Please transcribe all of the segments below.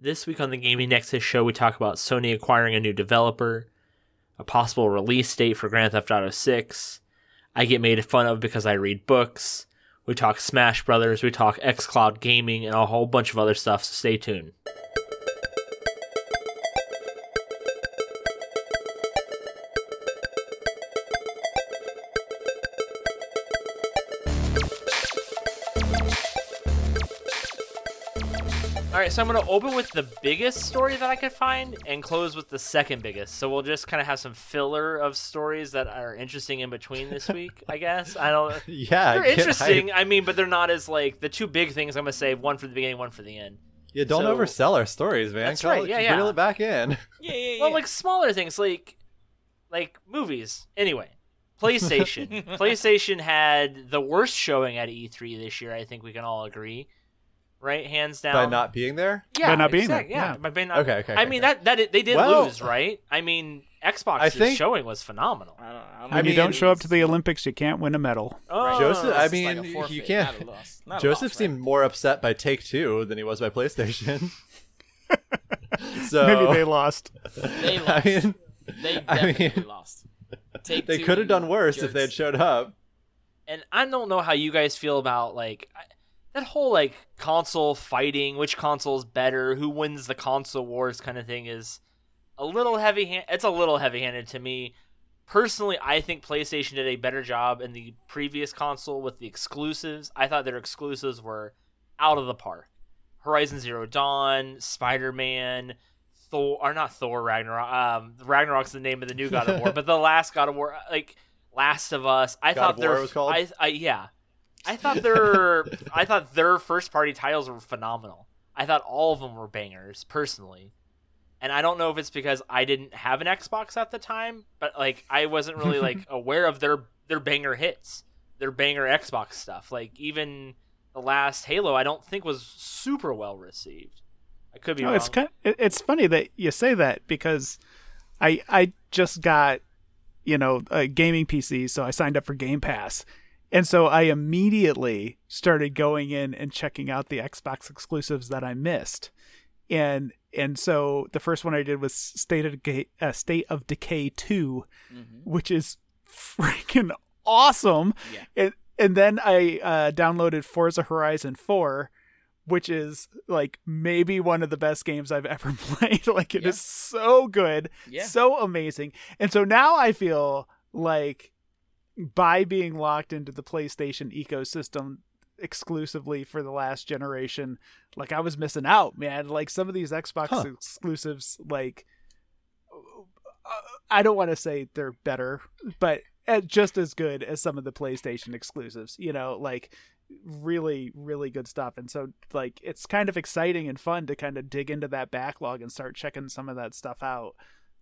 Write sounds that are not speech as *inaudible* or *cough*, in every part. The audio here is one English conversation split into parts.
This week on the Gaming Nexus show, we talk about Sony acquiring a new developer, a possible release date for Grand Theft Auto 6. I get made fun of because I read books. We talk Smash Brothers, we talk xCloud gaming, and a whole bunch of other stuff, so stay tuned. Right, so I'm going to open with the biggest story that I could find and close with the second biggest. So we'll just kind of have some filler of stories that are interesting in between this *laughs* week, I guess. I don't *laughs* Yeah, They're interesting. hype. I mean, but they're not as like the two big things I'm going to say one for the beginning, one for the end. Yeah, don't So- oversell our stories, man. That's Call right, it- yeah, Reel it back in. Yeah, *laughs* yeah, yeah. Well, like smaller things like like movies. Anyway, PlayStation. PlayStation had the worst showing at E3 this year. I think we can all agree, right? Hands down. By not being there? yeah, By not being exact- there, Yeah, yeah. by being not. Okay, okay, I mean okay. that that they did Well- lose, right? I mean, Xbox's think- showing was phenomenal. I don't, I don't When know. you don't show up to the Olympics, you can't win a medal. Oh, Joseph, I mean, like you can't- not loss. Not Joseph loss, right? seemed more upset by Take Two than he was by PlayStation. *laughs* so Maybe they lost. They *laughs* lost. I mean, They I mean, definitely lost. Take they could have done worse if they had showed up. and I don't know how you guys feel about like I- that whole like console fighting, which console's better, who wins the console wars kind of thing is a little heavy. hand It's a little heavy-handed to me. Personally, I think PlayStation did a better job in the previous console with the exclusives. I thought their exclusives were out of the park. Horizon Zero Dawn, Spider-Man, Thor, or not Thor Ragnarok. Um, Ragnarok's the name of the new God of War, *laughs* but the last God of War, like Last of Us. I God thought it was called? I, I yeah, I thought their I thought their first party titles were phenomenal. I thought all of them were bangers personally. And I don't know if it's because I didn't have an Xbox at the time, but like I wasn't really *laughs* like aware of their their banger hits, their banger Xbox stuff. Like even the last Halo, I don't think was super well received. I could be No, wrong. it's kind. It, it's funny that you say that because I I just got you know a gaming PC, so I signed up for Game Pass, and so I immediately started going in and checking out the Xbox exclusives that I missed, and and so the first one I did was State of Decay, uh, State of Decay Two, which is freaking awesome, Yeah. and and then I uh, downloaded Forza Horizon Four which is like maybe one of the best games I've ever *laughs* played. like it is Yeah. so good, Yeah. so amazing. And so now I feel like by being locked into the PlayStation ecosystem exclusively for the last generation, like I was missing out, man. Like some of these Xbox Huh. exclusives like uh, I don't want to say they're better, but uh, just as good as some of the PlayStation exclusives. You know, like really, really good stuff. And so, like, it's kind of exciting and fun to kind of dig into that backlog and start checking some of that stuff out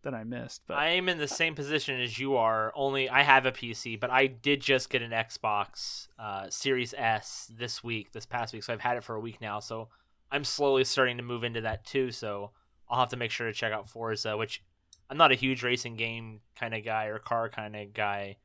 that I missed. But I am in the same position as you are. Only I have a PC, but I did just get an Xbox uh, Series S this week, this past week. So I've had it for a week now. So I'm slowly starting to move into that too. So I'll have to make sure to check out Forza, which I'm not a huge racing game kind of guy or car kind of guy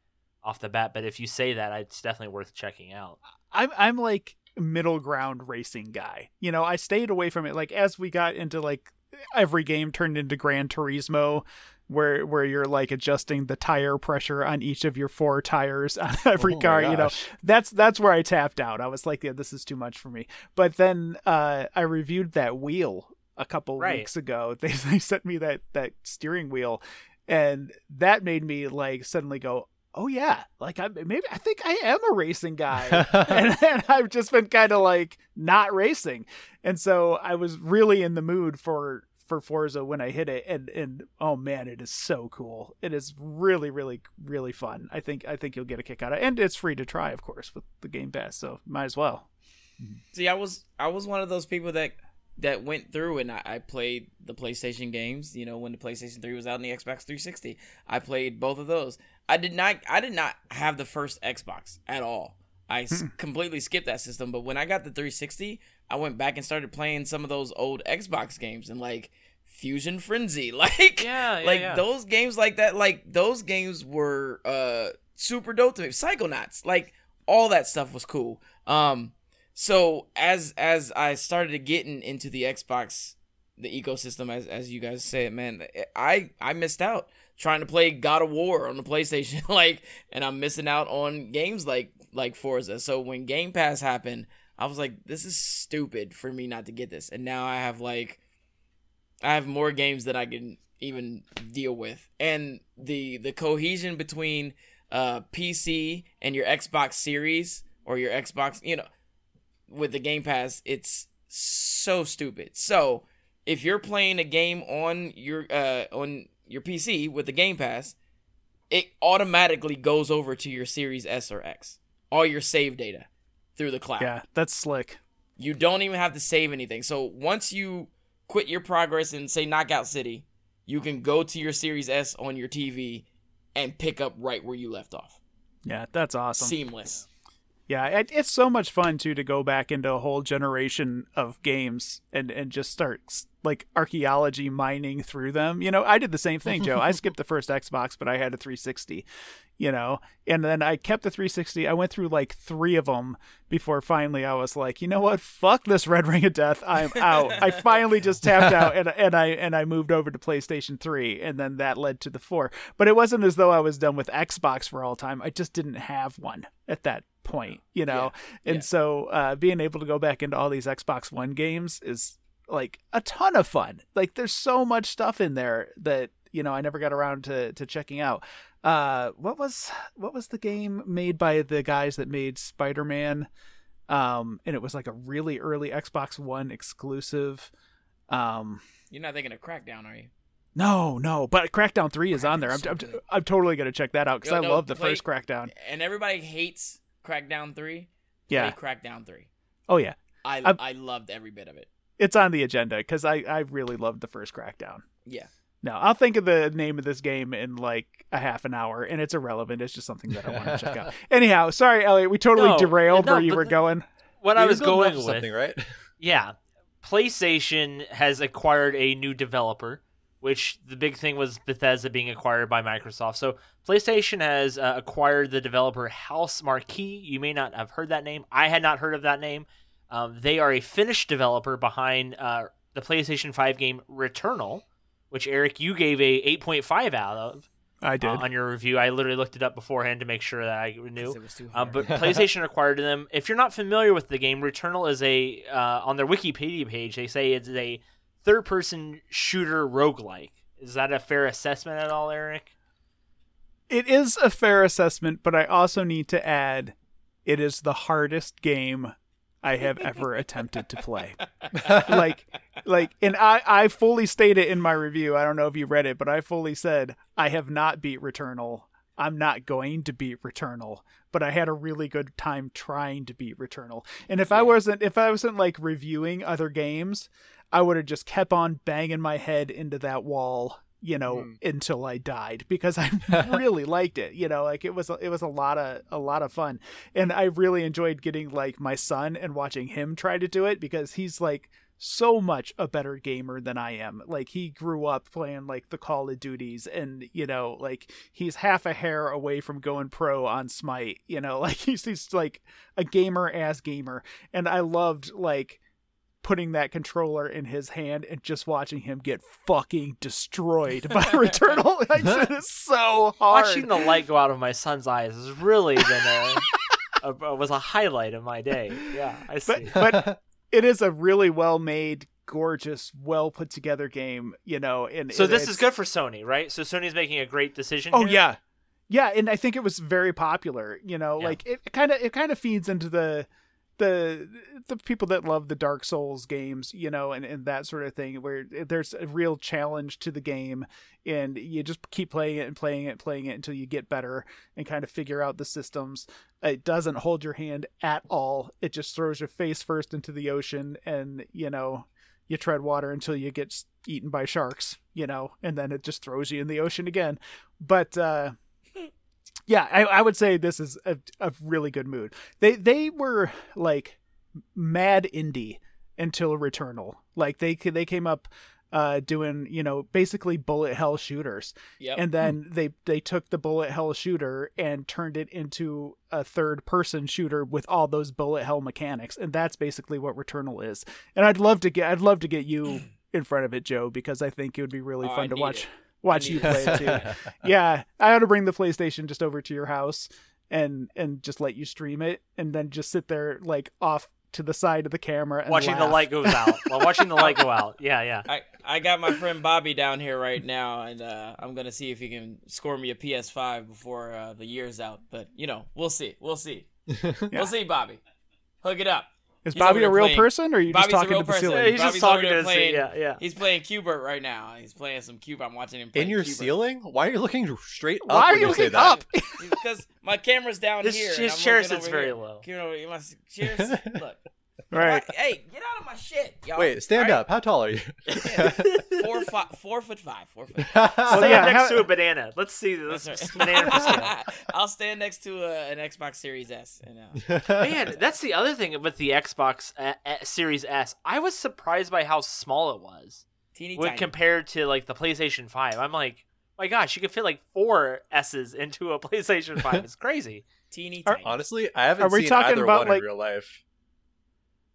off the bat. But if you say that, it's definitely worth checking out. I'm I'm like middle ground racing guy. You know, I stayed away from it. Like as we got into like every game turned into Gran Turismo, where where you're like adjusting the tire pressure on each of your four tires on *laughs* every Oh car. You know, that's that's where I tapped out. I was like, yeah, this is too much for me. But then uh, I reviewed that wheel a couple Right. weeks ago. *laughs* They they sent me that that steering wheel, and that made me like suddenly go. Oh yeah, like I maybe I think I am a racing guy, *laughs* and, and I've just been kind of like not racing, and so I was really in the mood for for Forza when I hit it, and and oh man, it is so cool. It is really really really fun. I think I think you'll get a kick out of it, and it's free to try, of course, with the Game Pass, so might as well. Mm-hmm. See, I was I was one of those people that that went through and I, I played the PlayStation games. You know, when the PlayStation Three was out and the Xbox 360, I played both of those. I did not I did not have the first Xbox at all. I s- completely skipped that system. But when I got the 360, I went back and started playing some of those old Xbox games and like Fusion Frenzy, *laughs* like Yeah, yeah, like yeah. those games like that. Like those games were uh super dope to me. Psychonauts, like all that stuff was cool. Um, so as as I started getting into the Xbox the ecosystem as as you guys say it, man. I I missed out trying to play God of War on the PlayStation, *laughs* like, and I'm missing out on games like like Forza. So when Game Pass happened, I was like, this is stupid for me not to get this, and now I have like, I have more games that I can even deal with, and the the cohesion between uh PC and your Xbox Series or your Xbox, you know, with the Game Pass, it's so stupid. So if you're playing a game on your uh on your PC with the Game Pass, it automatically goes over to your Series S or X. All your save data through the cloud. Yeah, that's slick. You don't even have to save anything. So once you quit your progress and say Knockout City, you can go to your Series S on your TV and pick up right where you left off. Yeah, that's awesome. Seamless. Yeah, it, it's so much fun too to go back into a whole generation of games and and just start like archaeology mining through them. You know, I did the same thing, Joe. I *laughs* skipped the first Xbox, but I had a 360. You know, and then I kept the 360. I went through like three of them before finally I was like, you know what? Fuck this Red Ring of Death. I'm out. I *laughs* finally just tapped out and *laughs* and I and I moved over to PlayStation 3, and then that led to the four. But it wasn't as though I was done with Xbox for all time. I just didn't have one at that point, you know? Yeah. And yeah. so uh, being able to go back into all these Xbox One games is like a ton of fun. Like there's so much stuff in there that, you know, I never got around to, to checking out. Uh, what was what was the game made by the guys that made Spider-Man? Um, and it was like a really early Xbox One exclusive. Um, You're not thinking of Crackdown, are you? No, no, but Crackdown Three is on there. I'm, I'm, I'm, totally gonna check that out because I love the play, first Crackdown. And everybody hates Crackdown Three. Yeah, Crackdown Three. Oh yeah, I I, I loved every bit of it. It's on the agenda because I I really loved the first Crackdown. Yeah. No, I'll think of the name of this game in like a half an hour, and it's irrelevant. It's just something that I want to check out. *laughs* Anyhow, sorry, Elliot, we totally no, derailed no, where you were going. What I was going with something, right? *laughs* Yeah, PlayStation has acquired a new developer which the big thing was Bethesda being acquired by Microsoft. So PlayStation has uh, acquired the developer Housemarque. You may not have heard that name. I had not heard of that name. Um, they are a Finnish developer behind uh, the PlayStation 5 game Returnal, which Eric you gave a 8.5 out of. I did uh, on your review. I literally looked it up beforehand to make sure that I knew. Uh, but *laughs* PlayStation acquired them. If you're not familiar with the game, Returnal is a uh, on their Wikipedia page. They say it's a third person shooter roguelike. Is that a fair assessment at all, Eric? It is a fair assessment, but I also need to add it is the hardest game I have ever *laughs* attempted to play. *laughs* like like and I I fully stated in my review, I don't know if you read it, but I fully said I have not beat Returnal. I'm not going to beat Returnal, but I had a really good time trying to beat Returnal. And if I wasn't if I wasn't like reviewing other games, I would have just kept on banging my head into that wall, you know, mm. until I died because I *laughs* really liked it. You know, like it was it was a lot of a lot of fun, and I really enjoyed getting like my son and watching him try to do it because he's like so much a better gamer than I am. Like he grew up playing like the Call of Duties and you know, like he's half a hair away from going pro on Smite, you know, *laughs* like he's, he's like a gamer as gamer. And I loved like putting that controller in his hand and just watching him get fucking destroyed by *laughs* Returnal. *laughs* like, it is so hard. Watching the light go out of my son's eyes has really been a, a, was a highlight of my day. Yeah, I see. But, but it is a really well made gorgeous, well put together game, you know. And so this is good for Sony, right? So Sony's making a great decision. Oh here? yeah, yeah, and I think it was very popular. You know, yeah. like it kind of it kind of feeds into the the the people that love the Dark Souls games, you know, and, and that sort of thing, where there's a real challenge to the game, and you just keep playing it and playing it and playing it until you get better and kind of figure out the systems. It doesn't hold your hand at all. It just throws your face first into the ocean, and you know, you tread water until you get eaten by sharks, you know, and then it just throws you in the ocean again. But uh, yeah, I, I would say this is a, a really good mood. They they were like mad indie until Returnal. Like they they came up uh, doing you know basically bullet hell shooters yep. and then they they took the bullet hell shooter and turned it into a third person shooter with all those bullet hell mechanics and that's basically what returnal is and i'd love to get i'd love to get you *clears throat* in front of it, Joe, because I think it would be really Oh, I fun to watch it. Watch you play it too. yeah, *laughs* I ought to bring the PlayStation just over to your house and and just let you stream it, and then just sit there like off to the side of the camera and watching the light goes out. While watching the light go *laughs* out. Yeah, yeah. I, I got my friend Bobby down here right now, and uh, I'm gonna see if he can score me a PS5 before uh, the year's out. But you know, we'll see. We'll see. *laughs* We'll see, Bobby. Hook it up. Is He's Bobby a real playing- person, or are you Bobby's just talking to the ceiling? Yeah, he's just Bobby's over talking to the playing- yeah, yeah. He's playing Cubert right now. He's playing some Cube. I'm watching him play In your Cubert. ceiling? Why are you looking straight up? Why are you you looking up? *laughs* because my camera's down This- here. his and chair sits very here. low. You know, my chairs. Look. Right. Hey, get out of my shit, y'all. Wait, stand All right? up. How tall are you? Four, *laughs* fi- four foot five. Four foot. *laughs* Well, Stand yeah, next how- to a banana. Let's see this That's banana for scale. right. I'll stand next to uh, an Xbox Series S. And, uh, Man, that's the other thing with the Xbox uh, uh, Series S. I was surprised by how small it was teeny when tiny. compared to like the PlayStation 5. I'm like, my gosh, you could fit like four S's into a *laughs* PlayStation 5. It's crazy. teeny Are- tiny. Honestly, I haven't Are we seen talking either about, one like- in real life.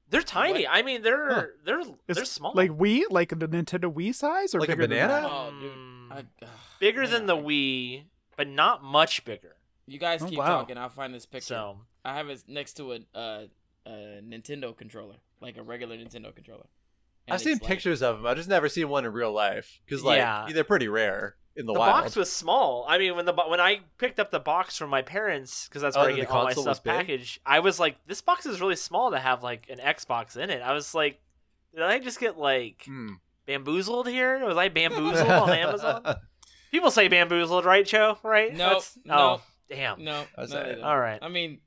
They're tiny. I mean, they're Huh. they're Is they're small. Like Wii, like the Nintendo Wii size, or Like a bigger than banana? that? Oh, dude. Mm, I, ugh, bigger man, than the I- Wii, but not much bigger. You guys Oh, keep wow. talking. I'll find this picture. So I have it next to a, uh, a Nintendo controller, like a regular Nintendo controller. And I've seen like- pictures of them. I've just never seen one in real life because, like, Yeah. they're pretty rare in the, the wild. box was small. I mean, when the when I picked up the box from my parents because that's Oh, where I get all my stuff packaged, I was like, this box is really small to have like an Xbox in it. I was like, did I just get like Hmm. bamboozled here? Was I bamboozled on Amazon? *laughs* People say bamboozled, right, Joe? Right? Nope, That's- nope. Oh, damn. No, no, saying. they don't. All right. I mean,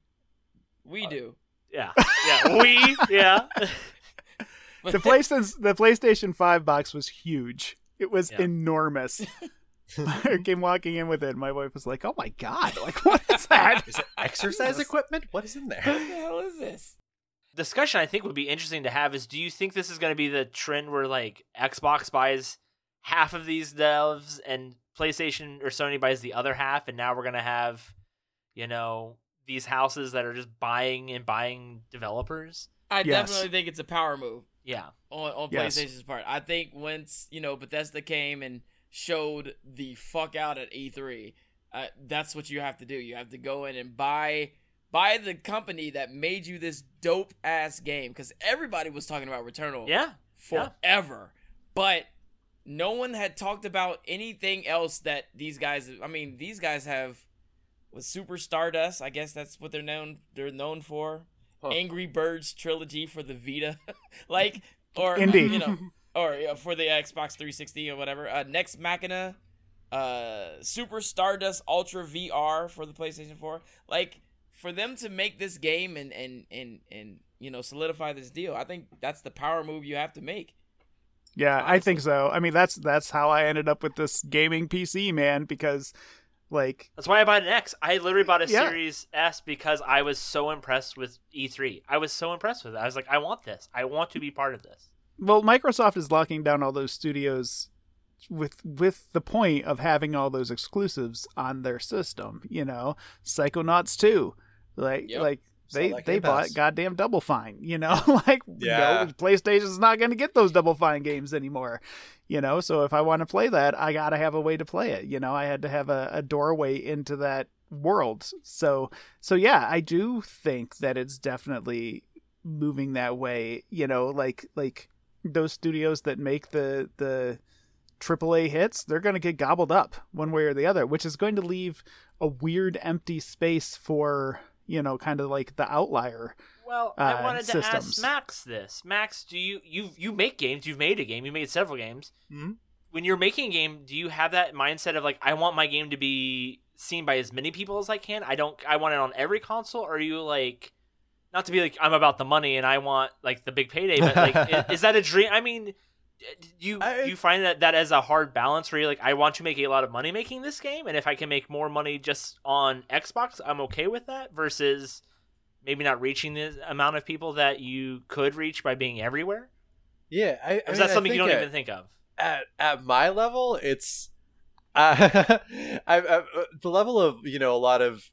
we do. Yeah. *laughs* Yeah. We. Yeah. *laughs* The PlayStation the PlayStation Five box was huge. It was Yeah. enormous. I *laughs* came walking in with it. And my wife was like, "Oh my god! Like *laughs* what is that? is it exercise Jesus. equipment? What is in there? what the hell is this? discussion I think would be interesting to have is do you think this is going to be the trend where like Xbox buys half of these devs and PlayStation or Sony buys the other half and now we're going to have you know these houses that are just buying and buying developers? I Yes. definitely think it's a power move Yeah. on, on Yes. PlayStation's part. I think once you know Bethesda came and showed the fuck out at E3, uh, that's what you have to do. You have to go in and buy buy the company that made you this dope ass game because everybody was talking about Returnal. Yeah. Yeah. forever. But no one had talked about anything else that these guys. I mean, these guys have with Super Stardust. I guess that's what they're known. They're known for Huh. Angry Birds trilogy for the Vita, *laughs* like or Indie. you know, *laughs* or yeah, for the Xbox 360 or whatever. Uh, Nex Machina, uh, Super Stardust Ultra VR for the PlayStation 4. Like for them to make this game and and and and you know solidify this deal, I think that's the power move you have to make. Yeah, I think so. I mean, that's that's how I ended up with this gaming PC, man. Because, like, That's why I bought an X. I literally bought a Yeah. Series S because I was so impressed with E3. I was so impressed with it. I was like, I want this. I want to be part of this. Well, Microsoft is locking down all those studios with with the point of having all those exclusives on their system. You know, Psychonauts two, like Yep. like they that they bought goddamn Double Fine. You know, *laughs* like Yeah. no, PlayStation's not going to get those Double Fine games anymore. You know, so if I want to play that, I got to have a way to play it. You know, I had to have a, a doorway into that world. So so yeah, I do think that it's definitely moving that way. You know, like like those studios that make the the AAA hits, they're going to get gobbled up one way or the other, which is going to leave a weird empty space for you know, kind of like the outlier. Well, uh, I wanted to systems. ask Max this. Max, do you you you make games? You've made a game. You made several games. Mhm. When you're making a game, do you have that mindset of like, I want my game to be seen by as many people as I can? I don't. I want it on every console. Or are you like, not to be like I'm about the money and I want like the big payday, but like, *laughs* i- is, that a dream? I mean. you I- you find that that as a hard balance where you're like I want to make a lot of money making this game and if I can make more money just on Xbox I'm okay with that versus maybe not reaching the amount of people that you could reach by being everywhere? Yeah, I, I Or is mean, that I something you don't at- even think of? at at my level, it's uh, *laughs* I, I, uh, the level of you know a lot of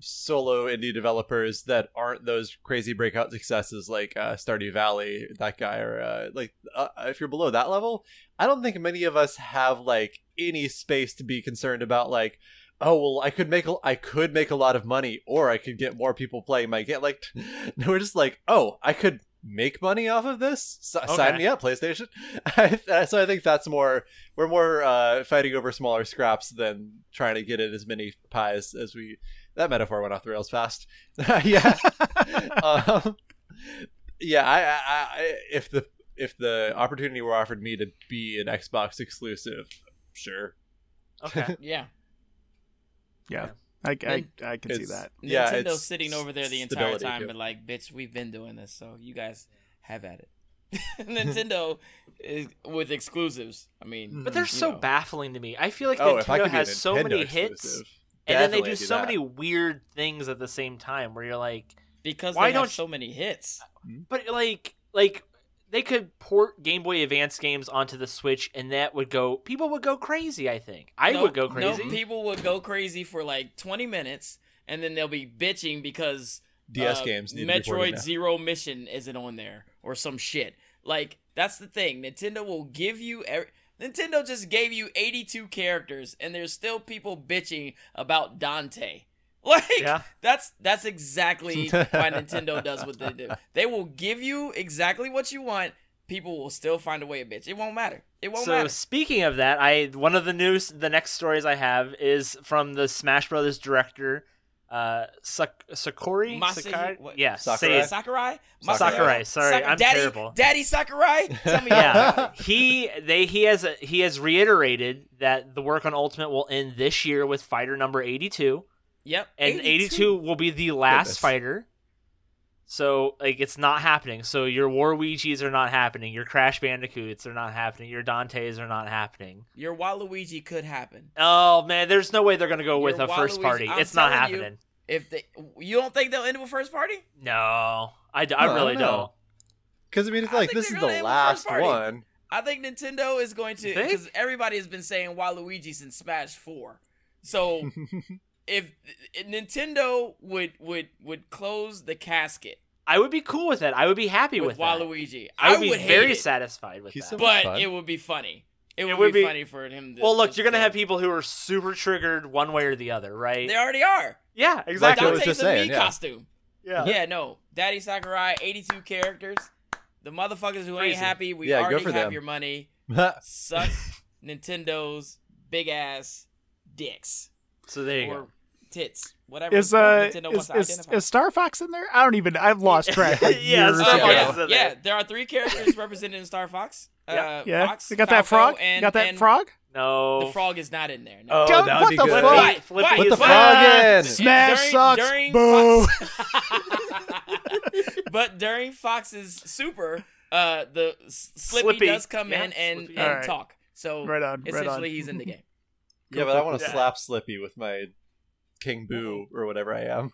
solo indie developers that aren't those crazy breakout successes like uh, Stardew Valley, that guy, or uh, like uh, if you're below that level, I don't think many of us have like any space to be concerned about like. Oh well, I could make a, I could make a lot of money, or I could get more people playing my game. Like, *laughs* we're just like, oh, I could make money off of this. S- Sign me up, PlayStation. *laughs* so I think that's more we're more uh, fighting over smaller scraps than trying to get in as many pies as we. That metaphor went off the rails fast. *laughs* yeah, *laughs* um, yeah. I, I, I, if the if the opportunity were offered me to be an Xbox exclusive, sure. Okay. *laughs* Yeah. Yeah, I, I, I can see that. Yeah, Nintendo's sitting over there the entire time, too. but like, bitch, we've been doing this, so you guys have at it. Nintendo is with exclusives. I mean, But they're so know. baffling to me. I feel like oh, Nintendo could be a has so Nintendo many hits, exclusive, and then they do do so that. many weird things at the same time. Where you're like, because Why they don't have so many hits. but like, like they could port Game Boy Advance games onto the Switch, and that would go. People would go crazy. I think I Nope, would go nope, crazy. people would go crazy for like 20 minutes, and then they'll be bitching because DS uh, games need to be ported Metroid. Zero Mission isn't on there or some shit. Like that's the thing. Nintendo will give you. Every- Nintendo just gave you 82 characters, and there's still people bitching about Dante. *laughs* Like Yeah. that's that's exactly *laughs* why Nintendo does what they do. They will give you exactly what you want. People will still find a way to bitch. It won't matter. It won't so matter. So speaking of that, I one of the news, the next stories I have is from the Smash Brothers director, uh, Sak- Sakuri. Masahi- Sakai? Yeah, Sakurai? say it. Sakurai? Sakurai, sorry, Sak- I'm Daddy, terrible. Daddy Sakurai? *laughs* Tell me yeah, he they he has he has reiterated that the work on Ultimate will end this year with fighter number 82, Yep. and 82, will be the last Goodness. fighter. So like it's not happening. So your Waluigi's are not happening. Your Crash Bandicoots are not happening. Your Dantes are not happening. Your Waluigi could happen. Oh man, there's no way they're gonna go with Your a first party. I'm it's not happening. you. Happening. If they, you don't think they'll end with first party? No, I, d- No, I I really don't don't. Because I mean, it's I like this is the last one. I think Nintendo is going to because everybody has been saying Waluigi since Smash Four. So *laughs* if, if Nintendo would would would close the casket I would be cool with that. I would be happy with, with, that. Waluigi, I would be would hate very it, satisfied with He's that. so- but Fun. it would be funny. It would, would be, be- funny for him. To well, look, just you're gonna go- have people who are super triggered one way or the other, right? They already are. yeah, Like exactly. I was Dante's just a saying, me yeah. costume. yeah. Yeah, no. Daddy Sakurai, 82 characters. The motherfuckers who Crazy. ain't happy, we Yeah, go already for have them. your money. yeah, *laughs* Suck Nintendo's big ass dicks So there you or go. tits, whatever. Is uh is, is, is Star Fox in there? I don't even. I've lost *laughs* track. Yeah, Star. Fox yeah, is in yeah, there. there are three characters *laughs* represented in Star Fox. Uh, Yeah, Fox, you got that frog. And, you got that frog. No. The frog is not in there. No. Oh, Don't- that would be good. fuck? Flippy, Flippy But- Put is the but- frog in. Smash during, sucks. During Boo. Fox- *laughs* but during Fox's Super, uh, the Slippy, Slippy. does come Yeah, in and, Slippy. and Alright. talk. So Right on. Right essentially, on. he's in the game. Yeah, but I want to slap Slippy with my King Boo or whatever I am.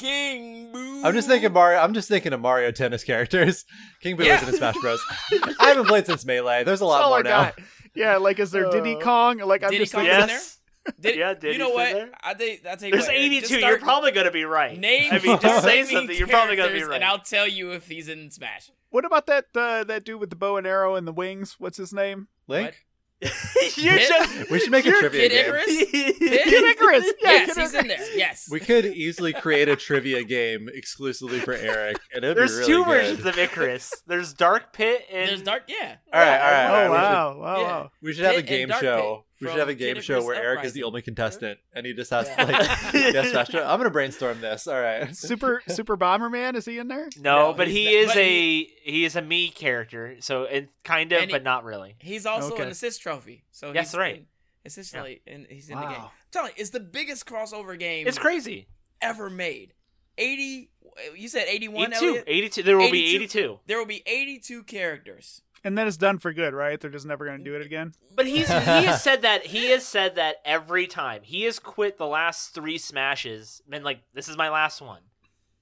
King Boo. I'm just thinking Mario. I'm just thinking of Mario Tennis characters. *laughs* King Boo Yeah. isn't in Smash Bros. *laughs* I haven't played since Melee. There's a lot That's more now. Yeah, like is there Diddy Uh, Kong? Like I'm Diddy just Kong thinking. is in Yes. *laughs* Did, Yeah, you know what? there. I think that's There's what, 82. just You're probably gonna be right. Name, I mean, just say something. You're probably gonna be right. and I'll tell you if he's in Smash. What about that uh, that dude with the bow and arrow and the wings? What's his name? Link. *laughs* you're Kid- just. We should make a trivia Kid game. Icarus? *laughs* Kid Icarus. Yeah, yes, Kid he's in there. Yes. We could easily create a trivia game exclusively for Eric, and it'd There's be really two good. versions of Icarus. *laughs* There's Dark Pit and There's dark. Yeah. All right, all right, all right. Oh we should- wow! Wow! Yeah. wow. We should have a Pit and game Dark show. Pit We should have a game Kid show Icarus where Eric is the only contestant, and he just has Yeah. to like *laughs* yes, Smash. I'm gonna brainstorm this. All right. *laughs* Super Super Bomberman is he in there? no, No, but he not- is but a he- he is a me character. So it kind of, And he- but not really. He's also Okay. an assist trophy. So That's he's right. in- essentially, and he's in the game. I'm telling you, it's the biggest crossover game It's crazy. ever made. Eighty. You said eighty-one. 82. Elliot? 82. There will be 82. 82. There will be eighty-two characters. And then it's done for good, right? They're just never going to do it again. But he's he *laughs* has said that he has said that every time he has quit the last three smashes. Been like, this is my last one.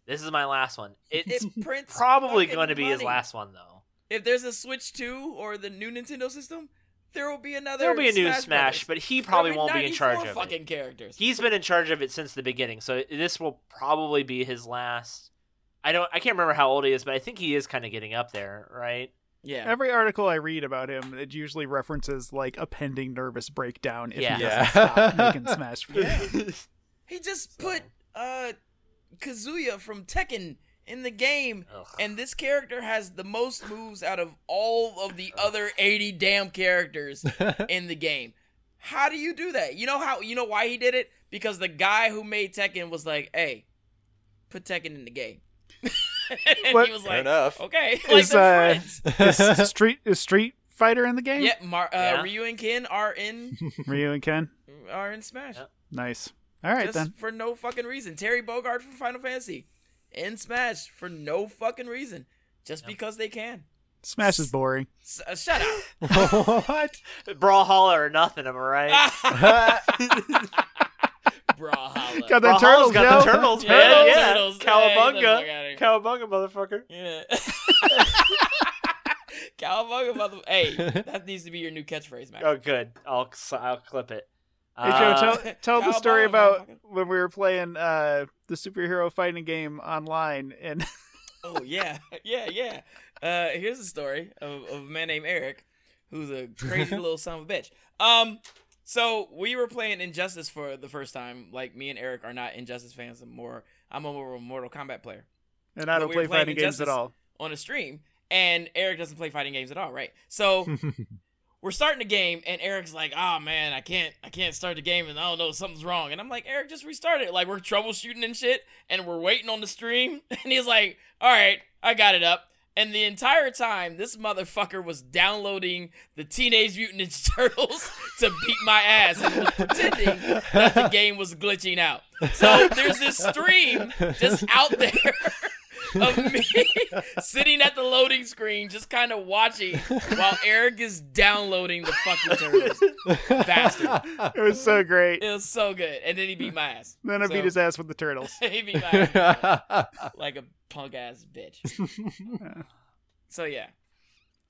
This is my last one. It's It probably going to be his last one though. If there's a Switch Two or the new Nintendo system, there will be another. There'll be a new Smash, Smash, but he probably won't be in charge of fucking it. characters. He's been in charge of it since the beginning, so this will probably be his last. I don't. I can't remember how old he is, but I think he is kind of getting up there, right? Yeah. Every article I read about him, it usually references like a pending nervous breakdown if Yeah. he Yeah. doesn't stop *laughs* making Smash. Yeah. He just put uh Kazuya from Tekken in the game, Ugh. and this character has the most moves out of all of the other 80 damn characters *laughs* in the game. How do you do that? You know how you know why he did it? Because the guy who made Tekken was like, "Hey, put Tekken in the game." *laughs* *laughs* and What- he was Fair like, enough. "Okay." *laughs* Like Is, uh. Is Street is Street Fighter in the game? Yeah, Mar- uh, Yeah. Ryu and Ken are in *laughs* Ryu and Ken. are in Smash. Yep. Nice. All right just then. for no fucking reason. Terry Bogard from Final Fantasy in Smash for no fucking reason, just because they can. Smash is boring. S- uh, shut up. what? Brawlhalla or nothing, am I right? Brawlhalla. Got the Brawlhalla's turtles, got Joe. the turtles, Yeah, man. the Yeah, turtles. Yeah, get the Cowabunga, fuck outta here. Cowabunga, motherfucker. Yeah. *laughs* Cowabunga, mother. Hey, that needs to be your new catchphrase, man. Oh, good. I'll I'll clip it. Hey Joe, Uh, tell tell the Cowabunga, story about motherfucker. when we were playing uh, the superhero fighting game online, and *laughs* Oh yeah, *laughs* yeah, yeah. Uh, here's a story of, of a man named Eric, who's a crazy little son of a bitch. Um, so we were playing Injustice for the first time. Like me and Eric are not Injustice fans. I'm more. I'm a more Mortal Kombat player and I don't play fighting games at all. on a stream, and Eric doesn't play fighting games at all, right? So *laughs* we're starting the game, and Eric's like, "Oh man, I can't, I can't start the game, and I don't know, something's wrong." And I'm like, "Eric, just restart it." Like we're troubleshooting and shit, and we're waiting on the stream, *laughs* and he's like, "All right, I got it up." And the entire time, this motherfucker was downloading the Teenage Mutant Ninja *laughs* Turtles to beat my ass and was pretending that the game was glitching out. So there's this stream just out there *laughs* *laughs* of me sitting at the loading screen, just kind of watching while Eric is downloading the fucking turtles. Bastard. It was so great. It was so good. And then he beat my ass. Then I So- beat his ass with the turtles. *laughs* he beat my ass *laughs* like a punk ass bitch. So yeah.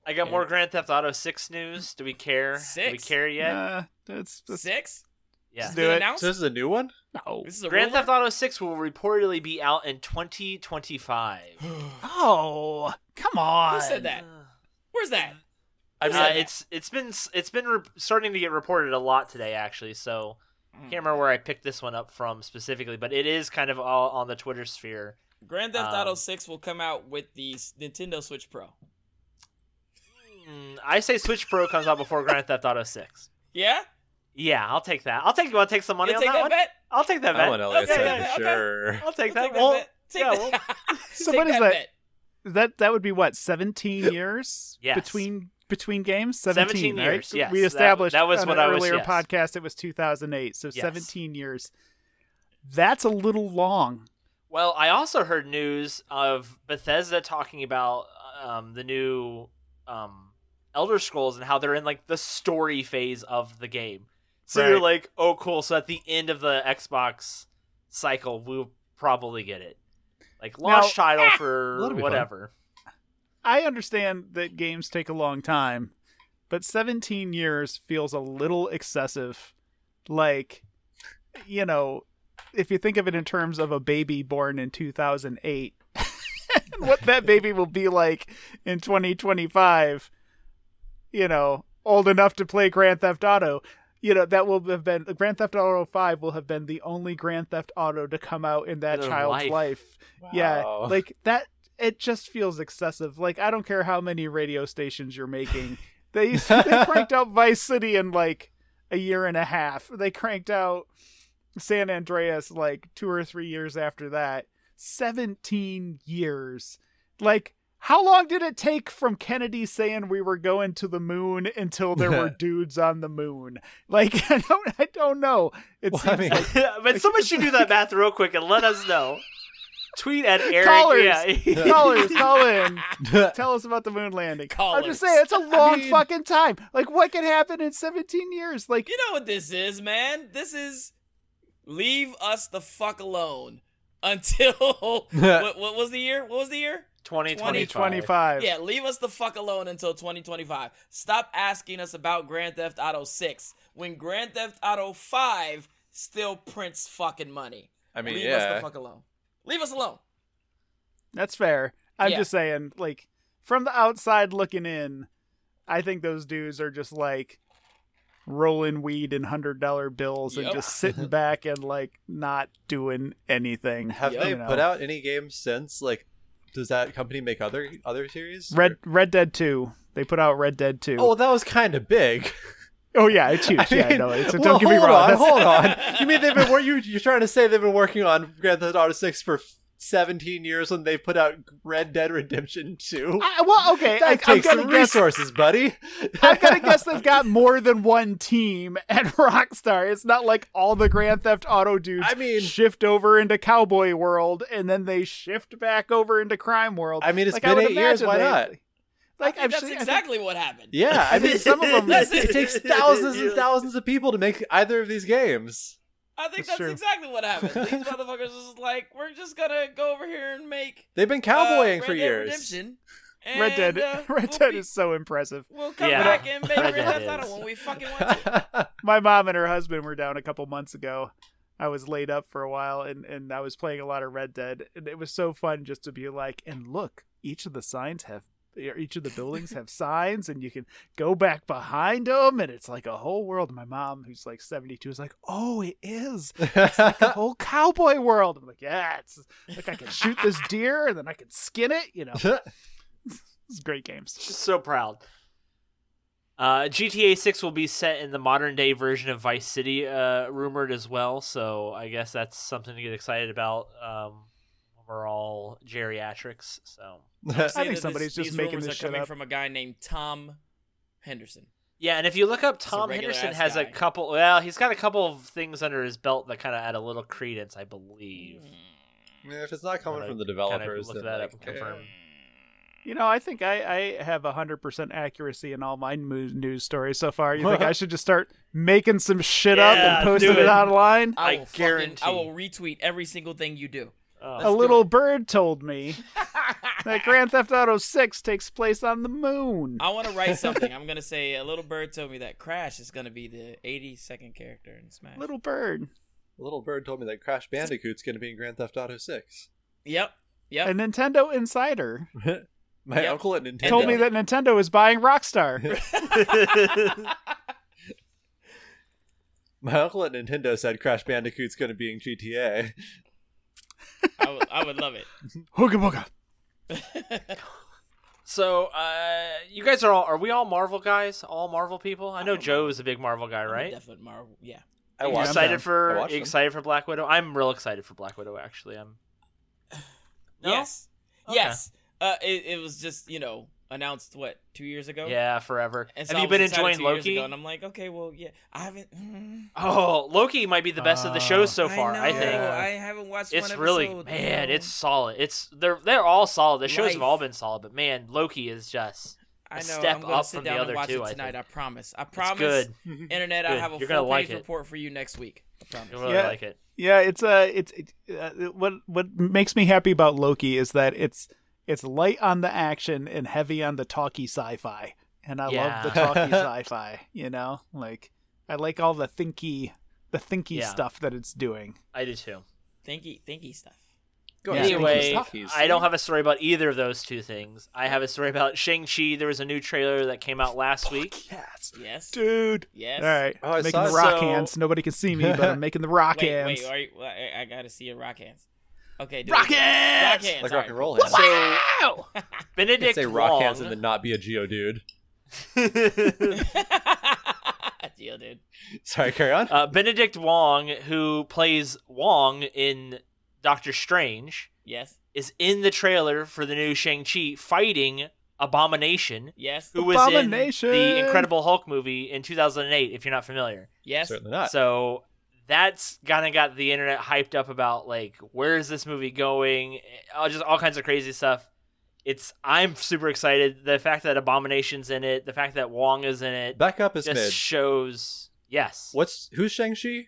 I got Yeah. more Grand Theft Auto Six news. Do we care? Do we care yet? Uh, that's, that's Six? Yeah. This is do it. announced? so this is a new one? no. This is a Grand rumor? Theft Auto Six will reportedly be out in 2025. *gasps* Oh, come on. Who said that? Where's that? I Who mean, Uh, it's it's been it's been re- starting to get reported a lot today, actually. So Hmm. can't remember where I picked this one up from specifically, but it is kind of all on the Twitter sphere. Grand Theft Auto Um, 6 will come out with the s- Nintendo Switch Pro. Mm, I say Switch Pro comes out before Grand Theft Auto Six. Yeah? Yeah, I'll take that. I'll take. You want to take some money you on take that, that, one? bet? I'll take that bet. I bet. want Elliot Okay, said okay, for okay. sure. I'll take We'll that. take Well, bet. Take yeah, *laughs* that. So Take what is that? bet. That that would be what seventeen years Yes. between between games. Seventeen, 17 right? years, yes. We That- established that was on what an I was- earlier yes. podcast. It was two thousand eight, so Yes. seventeen years. That's a little long. Well, I also heard news of Bethesda talking about um, the new um, Elder Scrolls and how they're in like the story phase of the game. So you're like, oh, cool. So at the end of the Xbox cycle, we'll probably get it, like launch title eh, for That'll fun. whatever. I understand that games take a long time, but 17 years feels a little excessive. Like, you know, if you think of it in terms of a baby born in 2008, *laughs* what that baby will be like in 2025, you know, old enough to play Grand Theft Auto. You know, that will have been Grand Theft Auto 5 will have been the only Grand Theft Auto to come out in that In child's life. life. Yeah, like that. It just feels excessive. Like I don't care how many radio stations you're making. *laughs* They they cranked out Vice City in like a year and a half. They cranked out San Andreas like two or three years after that. Seventeen years. Like how long did it take from Kennedy saying we were going to the moon until there were *laughs* dudes on the moon? Like *laughs* I don't I don't know. It Well, I mean- like *laughs* but someone should do that math real quick and let us know. Tweet at Eric. Callers. Yeah. callers call in. Tell us about the moon landing. I'm just saying, it's a long mean- fucking time. Like, what can happen in 17 years? Like, You know what this is, man? This is leave us the fuck alone until what, what was the year? What was the year? 2025. 2025. Yeah, leave us the fuck alone until 2025. Stop asking us about Grand Theft Auto 6 when Grand Theft Auto 5 still prints fucking money. I mean, leave us the fuck alone. Leave us alone. That's fair. I'm Yeah. just saying, like, from the outside looking in, I think those dudes are just like rolling weed in hundred dollar bills and just *laughs* sitting back and like not doing anything. Have Yeah. they you know. put out any games since? Like, does that company make other other series? Red Red Dead Two. They put out Red Dead Two. Oh, that was kind of big. Oh, yeah, it's *laughs* huge. I yeah, mean, no, it's, well, don't get me hold wrong. On, hold on. *laughs* You mean they've been? You you're trying to say they've been working on Grand Theft Auto Six for 17 years when they put out Red Dead Redemption Two? I, well, okay, I, That I'm takes gonna some guess. resources, buddy. I'm gonna *laughs* guess they've got more than one team at *laughs* Rockstar. It's not like all the Grand Theft Auto dudes I mean- shift over into Cowboy World and then they shift back over into Crime World. I mean, it's Like, been eight years. Why they- not? Like I I've think that's seen, I think- exactly what happened. Yeah, I mean, some of *laughs* them. It it. takes thousands and thousands of people to make either of these games. I think That's that's, exactly what happened. *laughs* These motherfuckers is like, we're just gonna go over here and make They've been uh, cowboying Red for Dead years. Redemption, *laughs* Red Dead. and, uh, *laughs* Red we'll Dead be- is so impressive. We'll come Yeah. back and make Red Dead Theft Auto when we fucking want to. My mom and her husband were down a couple months ago. I was laid up for a while and, and I was playing a lot of Red Dead. And it was so fun just to be like, and look, each of the signs have, each of the buildings have signs and you can go back behind them. And it's like a whole world. My mom, who's like 72, is like, oh, it is. The *laughs* whole cowboy world. I'm like, yeah, it's like I can shoot this deer and then I can skin it. You know, *laughs* *laughs* it's great games. Just so proud. Uh, GTA 6 will be set in the modern day version of Vice City, uh, rumored as well. So I guess that's something to get excited about. Um, we're all geriatrics, so I Say think that somebody's this, just these making rumors this are shit coming up. from a guy named Tom Henderson. yeah. And if you look up Tom Henderson, ass has a couple. Well, he's got a couple of things under his belt that kind of add a little credence, I believe. Yeah, if it's not coming from the gotta developers, look then that like, up and confirm. eh. You know, I think I, I have 100% accuracy in all my news stories so far. You think I *laughs* should just start making some shit up and posting it it. online? I, I will fucking- guarantee. I will retweet every single thing you do. Oh. A little bird told me *laughs* that Grand Theft Auto 6 takes place on the moon. I want to write *laughs* something. I'm gonna say a little bird told me that Crash is gonna be the 82nd character in Smash. Little bird. A Little Bird told me that Crash Bandicoot's going to be in Grand Theft Auto 6. Yep. Yep. A Nintendo insider *laughs* My Yep. uncle at Nintendo told me that Nintendo is buying Rockstar. my uncle at Nintendo said Crash Bandicoot's going to be in GTA. I would, I would love it. *laughs* Hooga booga. *laughs* so, uh, you guys are all are we all Marvel guys? All Marvel people? I know I'm a Joe's a big Marvel guy, right? Definite Marvel. Yeah. I You Yeah, I'm watched excited down. I for them. excited for Black Widow? I'm real excited for Black Widow. Actually, I'm. No? Yes. Okay. Yes. Uh, it, it was just you know announced what two years ago. Yeah, forever. And so Have you been enjoying Loki? ago, and I'm like, okay, well, yeah, I haven't. mm, Oh, Loki might be the best of the shows so far. I, I, think Yeah. I haven't watched. it's one really episode, man, no. it's solid. It's they're they're all solid. The shows have all been solid, but man, Loki is just I know. step I'm gonna sit down and watch two, it tonight. I, think. promise. I it's promise. good. *laughs* Internet, I Good. have a You're full gonna like page it. report for you next week. I promise. You really Yeah. like it. Yeah, it's uh, it's it, uh, what what makes me happy about Loki is that it's it's light on the action and heavy on the talky sci-fi, and I Yeah. love the talky *laughs* sci-fi. You know, like I like all the thinky the thinky Yeah. stuff that it's doing. I do too. Thinky, thinky stuff. Go Yeah. ahead. Anyway, Talkies. I don't have a story about either of those two things. I have a story about Shang Chi. There was a new trailer that came out last week. Yes, Yes. dude. Yes. All right, Oh, I making saw the rock So- hands. Nobody can see me, but I'm *laughs* making the rock Wait, hands. wait. Are you, well, I, I gotta see your rock hands. Okay. do rock it. hands. Rock hands. like rock and roll hands. So Wow! *laughs* Benedict say rock Wong. hands and then not be a Geodude. *laughs* Deal, dude. Sorry, carry on. uh, Benedict Wong, who plays Wong in Doctor Strange, Yes. is in the trailer for the new Shang Chi fighting Abomination, Yes. who was in Abomination! the Incredible Hulk movie in 2008. If you're not familiar, Yes. Certainly not. So that's kind of got the internet hyped up about like where is this movie going? All just all kinds of crazy stuff. It's I'm super excited. The fact that Abomination's in it, the fact that Wong is in it, Back up is just mid. shows yes. What's who's Shang Chi?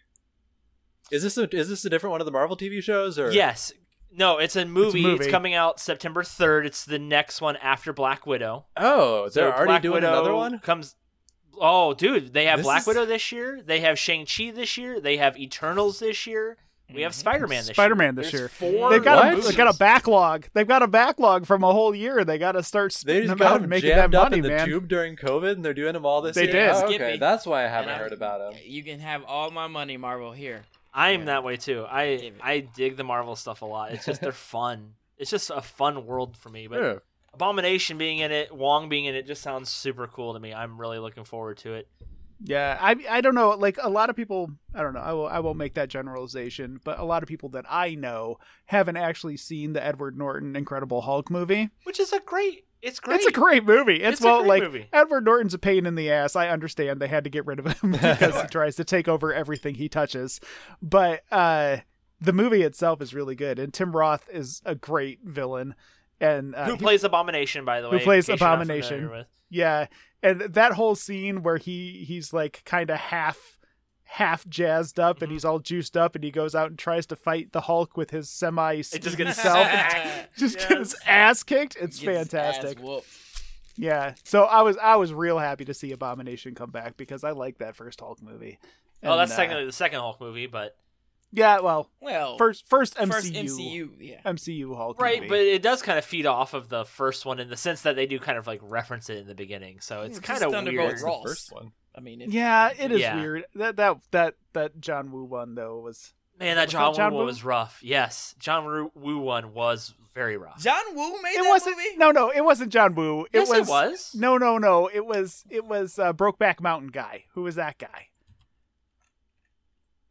Is this a is this a different one of the Marvel TV shows or Yes. No, it's a movie. It's, movie. coming out September 3rd. It's the next one after Black Widow. Oh, they're So already Black doing Widow another one. Comes. Oh, dude, they have This Black is- Widow this year. They have Shang Chi this year. They have Eternals this year. We have Mhm. Spider Man this year. Spider-Man this There's year. Four. They've got a, they've got a backlog. They've got a backlog from a whole year. They got to start They spitting just them got out and making that jammed up money, in the man. tube during COVID, and they're doing them all this They year. did. Oh, okay, Skippy. that's why I haven't I- heard about them. You can have all my money, Marvel. Here. I am Yeah. that way too. I I dig the Marvel stuff a lot. It's just they're *laughs* fun. It's just a fun world for me. But Abomination being in it, Wong being in it, just sounds super cool to me. I'm really looking forward to it. Yeah, I I don't know. Like a lot of people, I don't know. I will I won't make that generalization, but a lot of people that I know haven't actually seen the Edward Norton Incredible Hulk movie. Which is a great. It's great. It's a great movie. It's, It's a well, great like movie. Edward Norton's a pain in the ass. I understand they had to get rid of him *laughs* because he tries to take over everything he touches. But uh, the movie itself is really good, and Tim Roth is a great villain. And uh, Who he- plays Abomination, by the way? who plays case you're not Abomination. Yeah, and that whole scene where he he's like kind of half half jazzed up Mm-hmm. and he's all juiced up and he goes out and tries to fight the Hulk with his semi It just gets self *laughs* *laughs* just Yes. get his ass kicked. It's Gets fantastic. Yeah. So I was I was real happy to see Abomination come back because I like that first Hulk movie. Oh, that's uh, technically the second Hulk movie, but Yeah, well, Well, first first MCU first MCU, yeah. MCU Hulk right. movie. But it does kind of feed off of the first one in the sense that they do kind of like reference it in the beginning. So it's It's kind of Thunderbolt weird. What's the first one? I mean, if, yeah, it is Yeah. weird. That that that that John Woo one though was Man, that Was John, that John Woo Woo? one was rough. Yes, John Woo- Woo one was very rough. John Woo made it that wasn't movie. no no it wasn't John Woo. It yes, was it was. no no no it was it was uh, Brokeback Mountain guy. Who was that guy?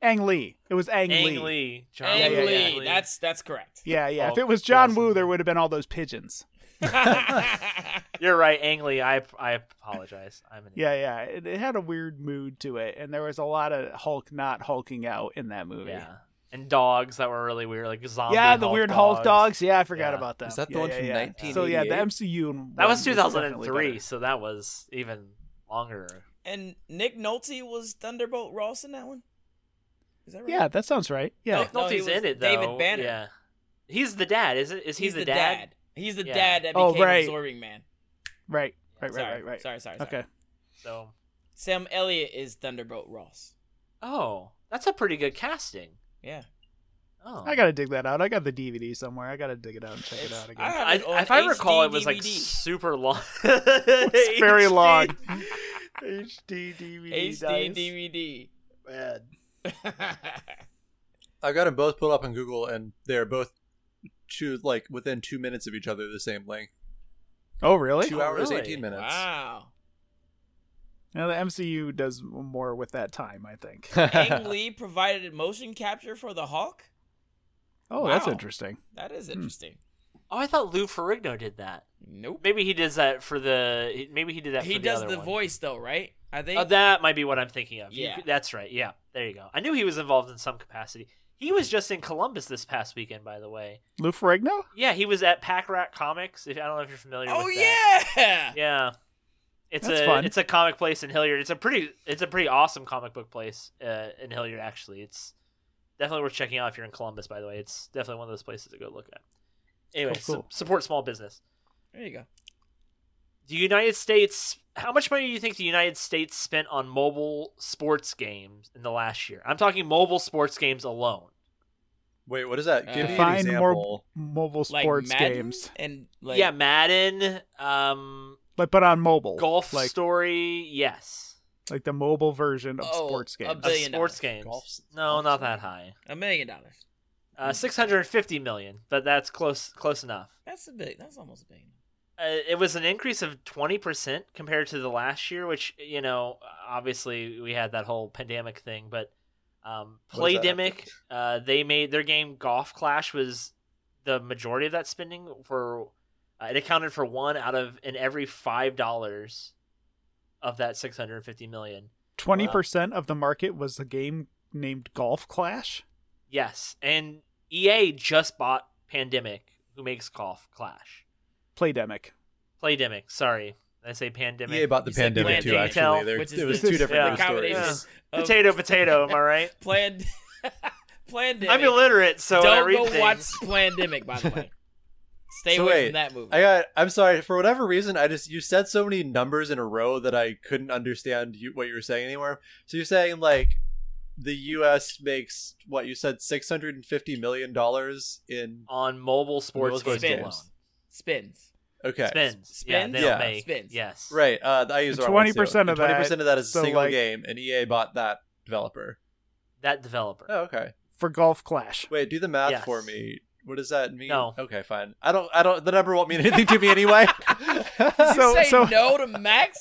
Ang Lee. It was Ang, Ang Lee. Lee. John Ang yeah, yeah, Lee, Lee. that's that's correct. Yeah, yeah. Oh, if it was John. Woo, there would have been all those pigeons. *laughs* *laughs* You're right, Ang Lee. I I apologize. I'm an Yeah, yeah. It, it had a weird mood to it, and there was a lot of Hulk not hulking out in that movie. yeah. And dogs that were really weird, like zombie. Yeah, the Hulk weird dogs. Hulk dogs. Yeah, I forgot Yeah. about that. Is that the Yeah, one yeah, from yeah. 1988? So yeah, the MCU. That was 2003, better. so that was even longer. and Nick Nolte was Thunderbolt Ross in that one. Is that right? Yeah, that sounds right. Yeah, No, he Nolte's was in it though. David Banner. Yeah, he's the dad. Is it? Is he he's the, the dad? He's the Yeah. dad that Oh, became right. Absorbing Man. right, right, right, sorry, right, right. Sorry, sorry, sorry. Okay. So, Sam Elliott is Thunderbolt Ross. oh, that's a pretty good casting. Yeah. Oh, I gotta dig that out. I got the DVD somewhere. I gotta dig it out and check it out again. I I, if I recall, HD it was like DVD. super long. *laughs* It's very long. HD DVD. HD dice. DVD. Man. *laughs* I've got them both pulled up on Google, and they're both two like within two minutes of each other, the same length. oh, really? Two Oh, hours, really? eighteen minutes. wow. Now the MCU does more with that time, I think. *laughs* Ang Lee provided motion capture for the Hulk. Oh, that's interesting. That is Hmm. interesting. Oh, I thought Lou Ferrigno did that. Nope. Maybe he does that for the. Maybe he did that. He for the does other the one. voice though, right? I think. Oh, that might be what I'm thinking of. Yeah. could- that's right. Yeah, there you go. I knew he was involved in some capacity. He was just in Columbus this past weekend, by the way. Lou Ferrigno? Yeah, he was at Pack Rat Comics. If I don't know if you're familiar oh with that. Oh yeah. Yeah. It's That's a fun. it's a comic place in Hilliard. It's a pretty it's a pretty awesome comic book place uh, in Hilliard. Actually, it's definitely worth checking out if you're in Columbus. By the way, it's definitely one of those places to go look at. Anyway, Cool, su- support small business. There you go. The United States. How much money do you think the United States spent on mobile sports games in the last year? I'm talking mobile sports games alone. Wait, what is that? Uh, Give me an Define more mobile sports Madden games, and like yeah, Madden, um, like but on mobile, Golf like Story, yes. like the mobile version of Oh, sports a games. Of billion sports dollars. games. Golf- no, golf not that high. a million dollars. Uh, 650 million, but that's close close enough. That's a big. That's almost a billion. Uh, it was an increase of 20% compared to the last year, which, you know, obviously we had that whole pandemic thing, but um, What does that have to Playdemic, uh, they made their game Golf Clash was the majority of that spending for uh, it accounted for one out of in every five dollars of that 650 million. Twenty percent of the market was a game named Golf Clash. Yes, and EA just bought Pandemic, who makes Golf Clash. Playdemic. Playdemic, sorry. I say Pandemic. EA bought the You pandemic too. Pandemic. Actually, There- Which is was two different yeah. news combination stories. of Potato, potato. Am I right? *laughs* Planned *laughs* Plandemic. I'm illiterate, so Don't read go things, watch Plandemic, by the way. *laughs* Stay So away wait, from that movie. I got. I'm sorry for whatever reason. I just you said so many numbers in a row that I couldn't understand you, what you were saying anymore. So you're saying like the U.S. makes what you said 650 million dollars in on mobile sports Mobile sports alone. games. Spins. Okay Spins. Yeah, Spins? they don't Yeah. make. Spins. Yes. right. Uh, I use the wrong Twenty ones, too. percent of Twenty percent of that is a single like, game, and EA bought that developer. That developer. Oh, okay. for Golf Clash. Wait, do the math Yes. for me. What does that mean? No. Okay, fine. I don't. I don't. The number won't mean anything to me anyway. *laughs* So- you say so- no to Max?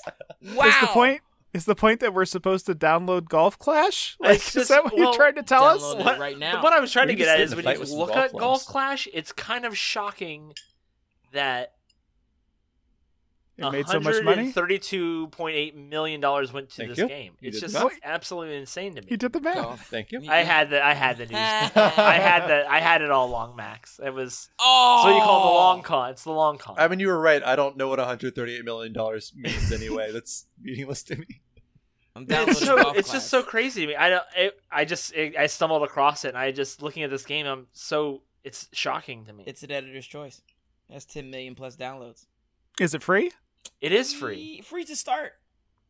Wow. *laughs* Is the point? Is the point that we're supposed to download Golf Clash? Like, It's is that what well, you're trying to tell us? it What- right now. What I was trying We to get at is when you look at Golf. Clash, it's kind of shocking that It made so much money. Thirty-two point eight million dollars went to Thank this you. game. You It's just absolutely insane to me. He did the math. Golf. Thank you. I had the I had the news. I had the I had it all along, Max. It was Oh. it's what you call the long oh. con. It's the long con. I mean, you were right. I don't know what 138 million dollars means anyway. *laughs* That's meaningless to me. I'm it's downloading so Golf it's just so crazy to me. I don't. It, I just it, I stumbled across it, and I just looking at this game. I'm so it's shocking to me. It's an editor's choice. That's 10 million plus downloads. Is it free? It is free. Free, free to start. Oh,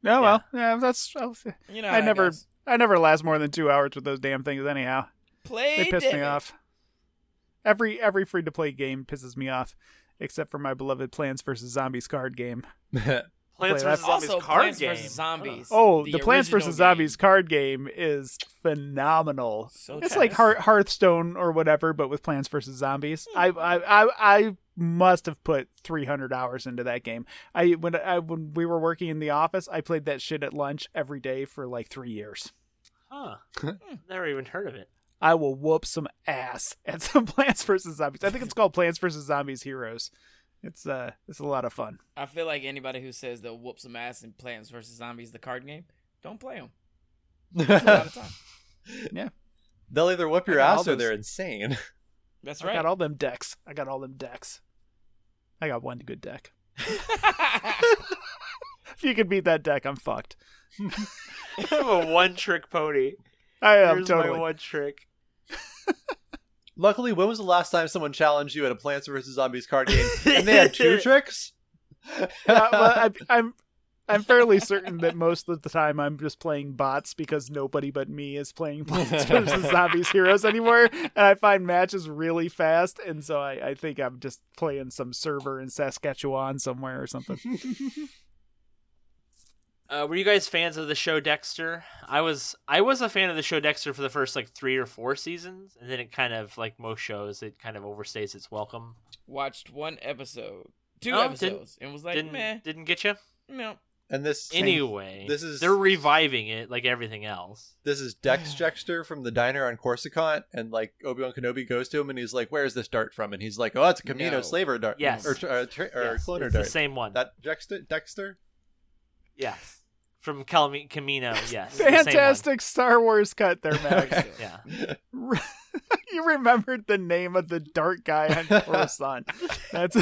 no, well, yeah, that's. oh, You know, I how never, goes. I never last more than two hours with those damn things. Anyhow, Play they piss me off. Every every free to play game pisses me off, except for my beloved Plants vs Zombies card game. *laughs* Plants Play vs. Zombies Also, card Plants game. vs. Zombies. Oh, The the, Plants original vs Zombies card game is phenomenal. So it's trash. like Hearthstone or whatever, but with Plants vs Zombies. Hmm. I, I I I must have put 300 hours into that game. I when I when we were working in the office, I played that shit at lunch every day for like three years. Huh. *laughs* Never even heard of it. I will whoop some ass at *laughs* some Plants vs Zombies. I think it's called Plants vs Zombies Heroes. It's uh it's a lot of fun. I feel like anybody who says they'll whoop some ass in Plants vs. Zombies, the card game, don't play them. A lot of time. *laughs* They'll either whoop your I got all ass or those- they're insane. *laughs* That's right. I got all them decks. I got all them decks. I got one good deck. *laughs* If you can beat that deck, I'm fucked. I'm a one trick pony. I am Here's totally. my one trick. Luckily, when was the last time someone challenged you at a Plants vs Zombies card game and they had two *laughs* tricks? Uh, well, I, I'm I'm fairly certain that most of the time I'm just playing bots because nobody but me is playing *laughs* Plants vs *laughs* Zombies Heroes anymore, and I find matches really fast, and so I, I think I'm just playing some server in Saskatchewan somewhere or something. Uh, were you guys fans of the show Dexter? I was. I was a fan of the show Dexter for the first like three or four seasons, and then it kind of like most shows, it kind of overstays its welcome. Watched one episode, two Oh, episodes, and was like, didn't meh, didn't get you. no. And this Anyway, this is- they're reviving it like everything else. this is Dex Dexter *sighs* from the diner on Coruscant, and like Obi Wan Kenobi goes to him and he's like, "Where's this dart from?" And he's like, "Oh, it's a Kamino No. slaver dart, Yes. or, or, tra- or Yes, cloner it's dart." the same one. That Jexter, Dexter. yes, from Calmi- Kamino. *laughs* Yes, the same one. Fantastic Star Wars cut there, Max. *laughs* Yeah, *laughs* you remembered the name of the dark guy on Coruscant. That's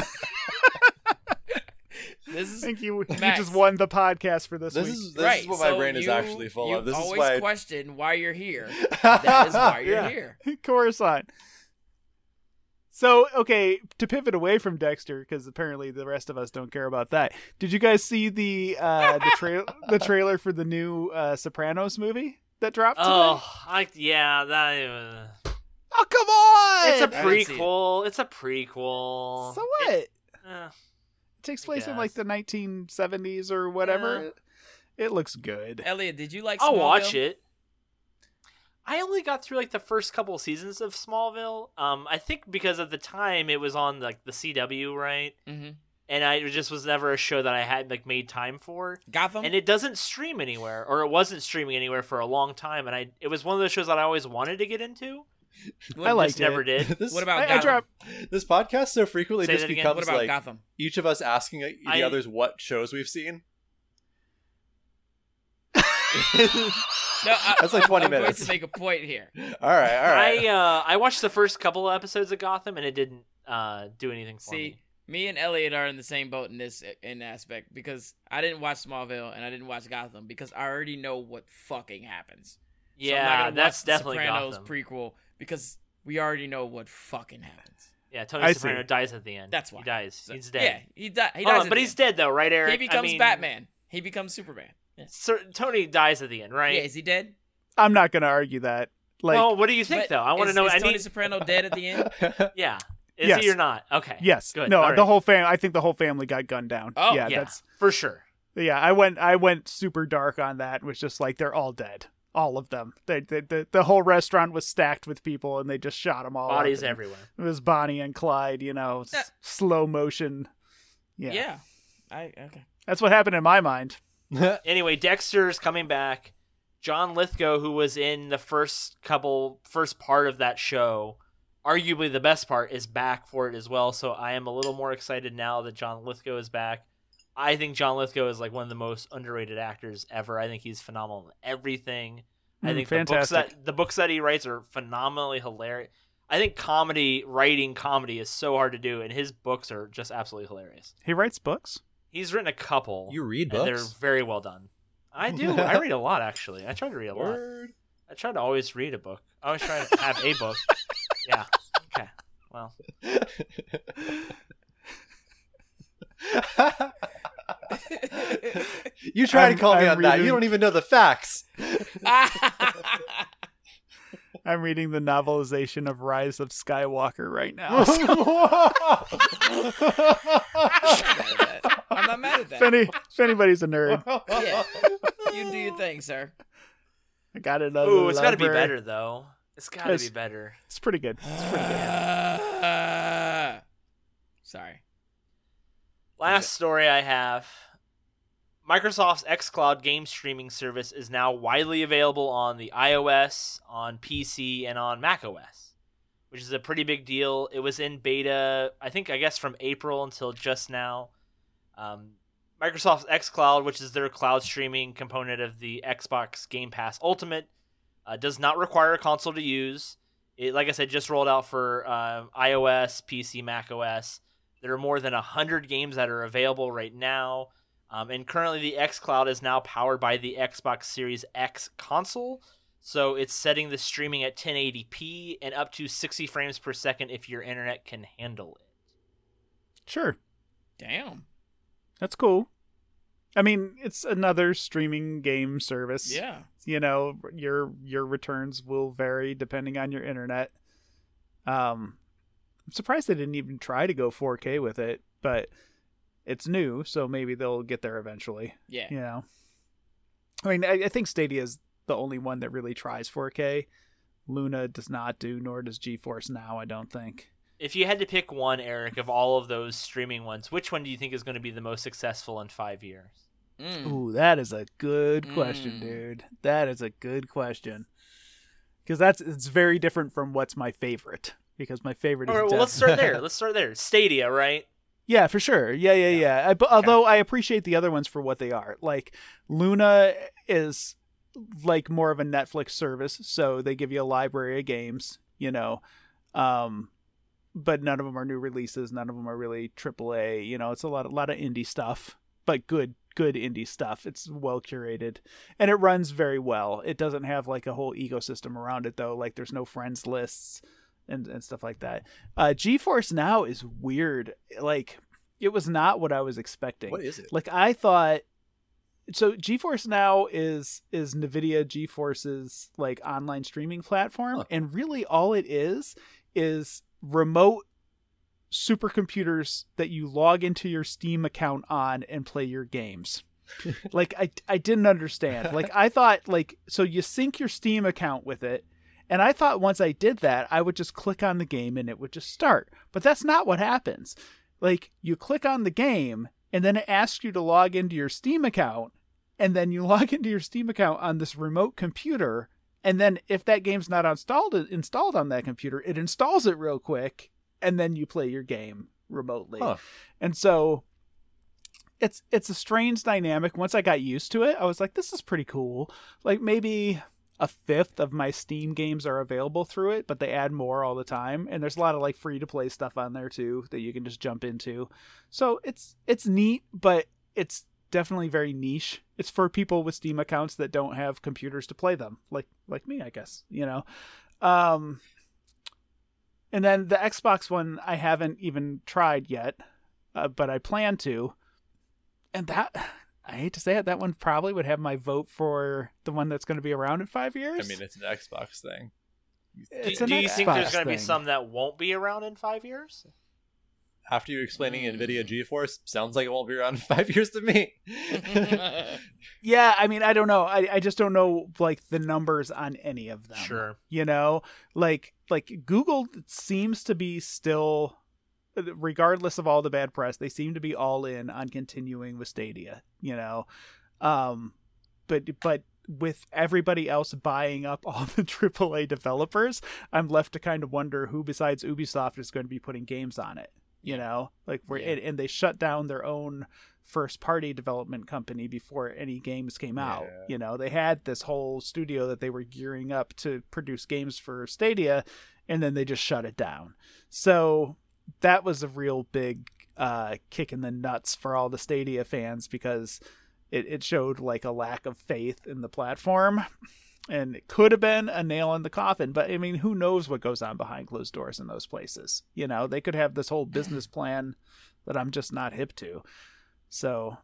This is I think you, you just won the podcast for this, This week. is this right. is what my so brain is you- actually full you of. This is always why. question why you're here. That is why you're Yeah. here. Coruscant. So, okay, to pivot away from Dexter, because apparently the rest of us don't care about that. Did you guys see the uh, the *laughs* trail the trailer for the new uh, Sopranos movie that dropped today? Oh, I yeah, that. Uh, Oh, come on! it's a didn't it. prequel. It's a prequel. so what? It, Eh, takes place in like the 1970s or whatever. Yeah. It, it looks good. Elliot, did you like? I'll watch Smallville? it. I only got through like the first couple seasons of Smallville. Um, I think because at the time it was on like the CW, right? Mhm. And I it just was never a show that I had like made time for. Gotham. And it doesn't stream anywhere, or it wasn't streaming anywhere for a long time. And I it was one of those shows that I always wanted to get into. *laughs* I liked just never did. *laughs* this, what about I, I Gotham? dropped. this podcast so frequently Say just that becomes what about like Gotham? each of us asking the I- others what shows we've seen. *laughs* No, I, That's like 20 I'm going minutes. to make a point here. *laughs* All right, all right. I uh I watched the first couple of episodes of Gotham and it didn't uh do anything for See, me. me and Elliot are in the same boat in this in aspect because I didn't watch Smallville and I didn't watch Gotham because I already know what fucking happens. So I'm not Yeah, gonna that's watch definitely Sopranos Gotham. prequel because we already know what fucking happens. Yeah, Tony I Soprano see. dies at the end. That's why. he dies. So- he's dead. Yeah, he, di- he Hold dies. on, at but he's end. dead though, right, Eric? He I becomes mean, Batman. He becomes Superman. Yeah. Sir, Tony dies at the end, right? Yeah, is he dead? I'm not gonna argue that. Like, well, what do you think But though? I want to know. Is I Tony need. Soprano dead at the end? *laughs* Yeah, is Yes. he or not? Okay. yes, Good. no, All the right. whole fam. I think the whole family got gunned down. Oh, yeah, yeah, that's for sure. yeah. I went, I went super dark on that. Was just like they're all dead, all of them. They, they, the the whole restaurant was stacked with people, and they just shot them all. Bodies everywhere. It was Bonnie and Clyde. You know, s- slow motion. Yeah. yeah. I okay. that's what happened in my mind. *laughs* Anyway, Dexter's coming back. John Lithgow, who was in the first couple, first part of that show, arguably the best part, is back for it as well. So I am a little more excited now that John Lithgow is back. I think John Lithgow is like one of the most underrated actors ever. I think he's phenomenal in everything. I Mm, think the books fantastic. that the books that he writes are phenomenally hilarious. I think comedy, writing comedy, is so hard to do, and his books are just absolutely hilarious. He writes books. He's written a couple. You read and they're very well done. I do. I read a lot actually. I try to read a lot. I try to always read a book. I always try to have a book. *laughs* Yeah. Okay. Well, you try I'm- to call me I'm on that. You don't even know the facts. *laughs* I'm reading the novelization of Rise of Skywalker right now. *laughs* so I'm not mad at if, that. any, if anybody's a nerd, *laughs* Yeah. You do your thing, sir. I got it. on ooh, it's got to be better though. It's got to be better. It's pretty good. It's pretty good. Uh, *sighs* sorry. Last story I have. Microsoft's xCloud game streaming service is now widely available on the iOS, on PC, and on macOS, which is a pretty big deal. It was in beta, I think, I guess from April until just now. Um, Microsoft's xCloud, which is their cloud streaming component of the Xbox Game Pass Ultimate, uh, does not require a console to use. It, like I said, just rolled out for uh, iOS, PC, macOS. There are more than 100 games that are available right now. Um, and currently, the xCloud is now powered by the Xbox Series X console. So it's setting the streaming at 1080p and up to 60 frames per second if your internet can handle it. Sure, Damn. That's cool. I mean, it's another streaming game service. Yeah. you know your your returns will vary depending on your internet um i'm surprised they didn't even try to go 4k with it but it's new so maybe they'll get there eventually Yeah. you know i mean i, I think stadia is the only one that really tries 4k luna does not do nor does geforce now i don't think If you had to pick one, Eric, of all of those streaming ones, which one do you think is going to be the most successful in five years? Mm. Ooh, that is a good question, Mm. dude. That is a good question. Because that's it's very different from what's my favorite. Because my favorite All is right, well, let's start there. *laughs* Let's start there. Stadia, right? Yeah, for sure. Yeah, yeah, yeah. I, but although I appreciate the other ones for what they are. Like Luna is like more of a Netflix service, so they give you a library of games, you know. Um but none of them are new releases, none of them are really AAA, you know, it's a lot a lot of indie stuff, but good good indie stuff. It's well curated and it runs very well. It doesn't have like a whole ecosystem around it though, like there's no friends lists and, and stuff like that. Uh GeForce Now is weird. Like it was not what I was expecting. What is it? Like I thought so GeForce Now is is Nvidia GeForce's like online streaming platform Huh. and really all it is is remote supercomputers that you log into your Steam account on and play your games. *laughs* like I I didn't understand. Like I thought like so you sync your Steam account with it and I thought once I did that I would just click on the game and it would just start. But that's not what happens. Like you click on the game and then it asks you to log into your Steam account and then you *laughs* log into your Steam account on this remote computer and then if that game's not installed installed on that computer, it installs it real quick and then you play your game remotely. Huh. And so it's it's a strange dynamic. Once I got used to it, I was like, this is pretty cool. Like maybe a fifth of my Steam games are available through it, but they add more all the time. And there's a lot of like free to play stuff on there too that you can just jump into. So it's it's neat, but it's definitely very niche. It's for people with Steam accounts that don't have computers to play them, like like me, I guess. You know, um, and then the Xbox one I haven't even tried yet, uh, but I plan to. And that I hate to say it, that one probably would have my vote for the one that's going to be around in five years. I mean, it's an Xbox thing. It's do, an do you think there's going to be some that won't be around in five years? After you explaining Mm. NVIDIA GeForce, sounds like it won't be around in *laughs* five years to me. *laughs* Yeah, I mean, I don't know. I, I just don't know like the numbers on any of them. Sure. You know, like like Google seems to be still, regardless of all the bad press, they seem to be all in on continuing with Stadia. You know, um, but but with everybody else buying up all *laughs* the AAA developers, I'm left to kind of wonder who besides Ubisoft is going to be putting games on it. You know, like we're Yeah. and, and they shut down their own first party development company before any games came out. Yeah. You know, they had this whole studio that they were gearing up to produce games for Stadia and then they just shut it down. So that was a real big uh, kick in the nuts for all the Stadia fans because it, it showed like a lack of faith in the platform. And it could have been a nail in the coffin, but I mean, who knows what goes on behind closed doors in those places? You know, they could have this whole business plan that I'm just not hip to. So,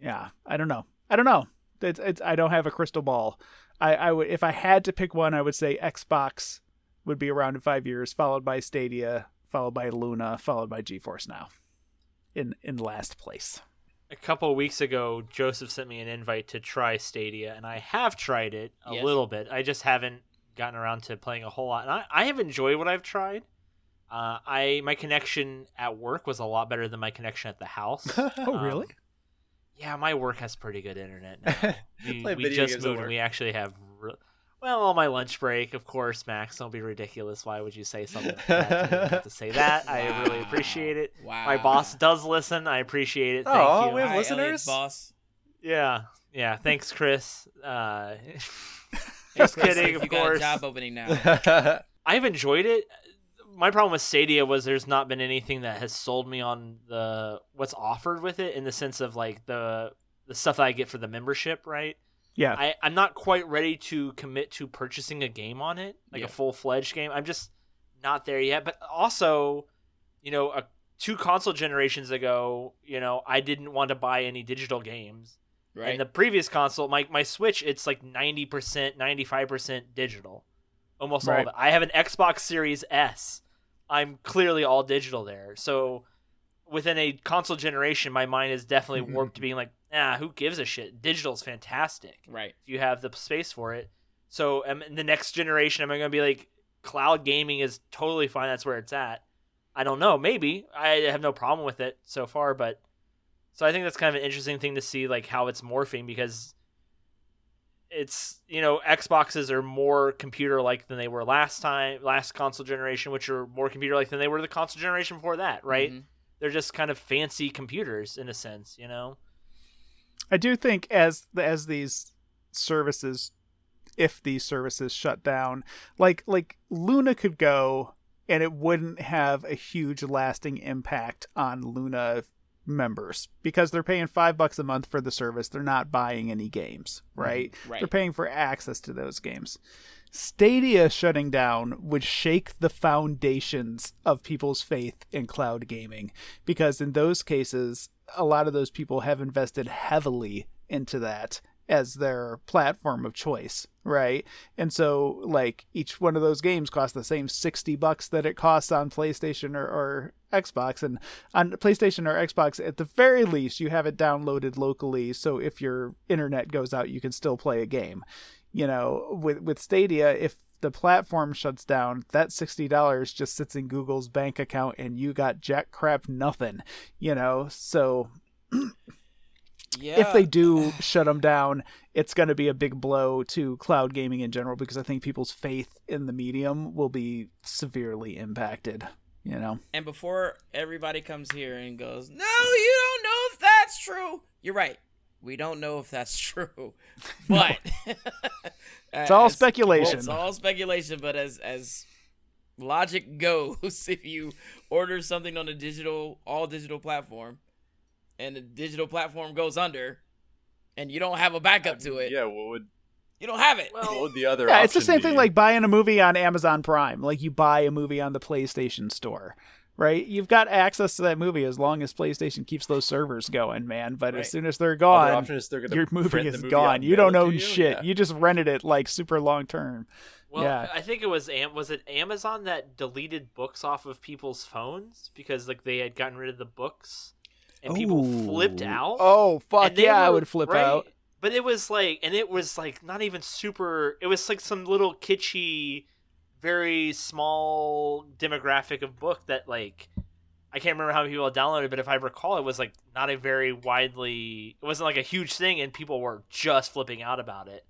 yeah, I don't know. I don't know. It's, it's I don't have a crystal ball. I, I would if I had to pick one, I would say Xbox would be around in five years, followed by Stadia, followed by Luna, followed by GeForce Now, in in last place. A couple of weeks ago, Joseph sent me an invite to try Stadia, and I have tried it a Yes. little bit. I just haven't gotten around to playing a whole lot. And I, I have enjoyed what I've tried. Uh, I my connection at work was a lot better than my connection at the house. *laughs* Oh, Um, really? Yeah, my work has pretty good internet *laughs* now. We, we just moved. and. We actually have. Re- well, on my lunch break, of course, Max. Don't be ridiculous. Why would you say something like that? You didn't have to say that. I *laughs* really appreciate it. Wow. My boss does listen. I appreciate it. Thank Aw, you. we have Hi, listeners? Elliot's boss. Yeah, yeah. Thanks, Chris. Uh, *laughs* Just kidding, of you got a course. job opening now. *laughs* I've enjoyed it. My problem with Stadia was there's not been anything that has sold me on the what's offered with it in the sense of like the the stuff that I get for the membership, right? Yeah. I, I'm not quite ready to commit to purchasing a game on it, like Yeah. a full fledged game. I'm just not there yet. But also, you know, a, two console generations ago, you know, I didn't want to buy any digital games. Right. And the previous console, my my Switch, it's like ninety percent, ninety five percent digital, almost all. of it. I have an Xbox Series S. I'm clearly all digital there. So within a console generation, my mind is definitely mm-hmm. warped to being like, ah, who gives a shit? Digital's fantastic right. if you have the space for it. So um, in the next generation, am I going to be like, cloud gaming is totally fine. That's where it's at. I don't know. Maybe I have no problem with it so far, but so I think that's kind of an interesting thing to see, like how it's morphing because it's you know Xboxes are more computer like than they were last time, last console generation, which are more computer like than they were the console generation before that, right? Mhm. They're just kind of fancy computers in a sense, you know. I do think as as these services, if these services shut down, like like Luna could go and it wouldn't have a huge lasting impact on Luna members because they're paying five bucks a month for the service. They're not buying any games, mm-hmm. right? Right. They're paying for access to those games. Stadia shutting down would shake the foundations of people's faith in cloud gaming because in those cases, a lot of those people have invested heavily into that as their platform of choice, right? And so, like, each one of those games costs the same 60 bucks that it costs on PlayStation or, or Xbox. And on PlayStation or Xbox, at the very least, you have it downloaded locally. So if your internet goes out, you can still play a game you know with with stadia if the platform shuts down that $60 just sits in google's bank account and you got jack crap nothing you know so Yeah. if they do shut them down it's going to be a big blow to cloud gaming in general because i think people's faith in the medium will be severely impacted you know And before everybody comes here and goes, "No, you don't know if that's true." You're right. We don't know if that's *laughs* true, but *laughs* *laughs* It's all as- speculation. It's all speculation, but as as logic goes, if you order something on a digital, all digital platform, and the digital platform goes under, and you don't have a backup to it, Yeah, what would you don't have it. what would the other? Yeah, it's the same be? thing like buying a movie on Amazon Prime. Like you buy a movie on the PlayStation Store, right? You've got access to that movie as long as PlayStation keeps those servers going, man. But Right. as soon as they're gone, is they're gonna your movie is movie gone. You don't own you? shit. Yeah. You just rented it like super long term. Well, Yeah. I think it was Am- was it Amazon that deleted books off of people's phones because like they had gotten rid of the books and people flipped out. Oh fuck And they yeah, I would flip right? out. But it was like, and it was like not even super. It was like some little kitschy, very small demographic of book that like I can't remember how many people had downloaded, but if I recall, it was like not a very widely. It wasn't like a huge thing, and people were just flipping out about it.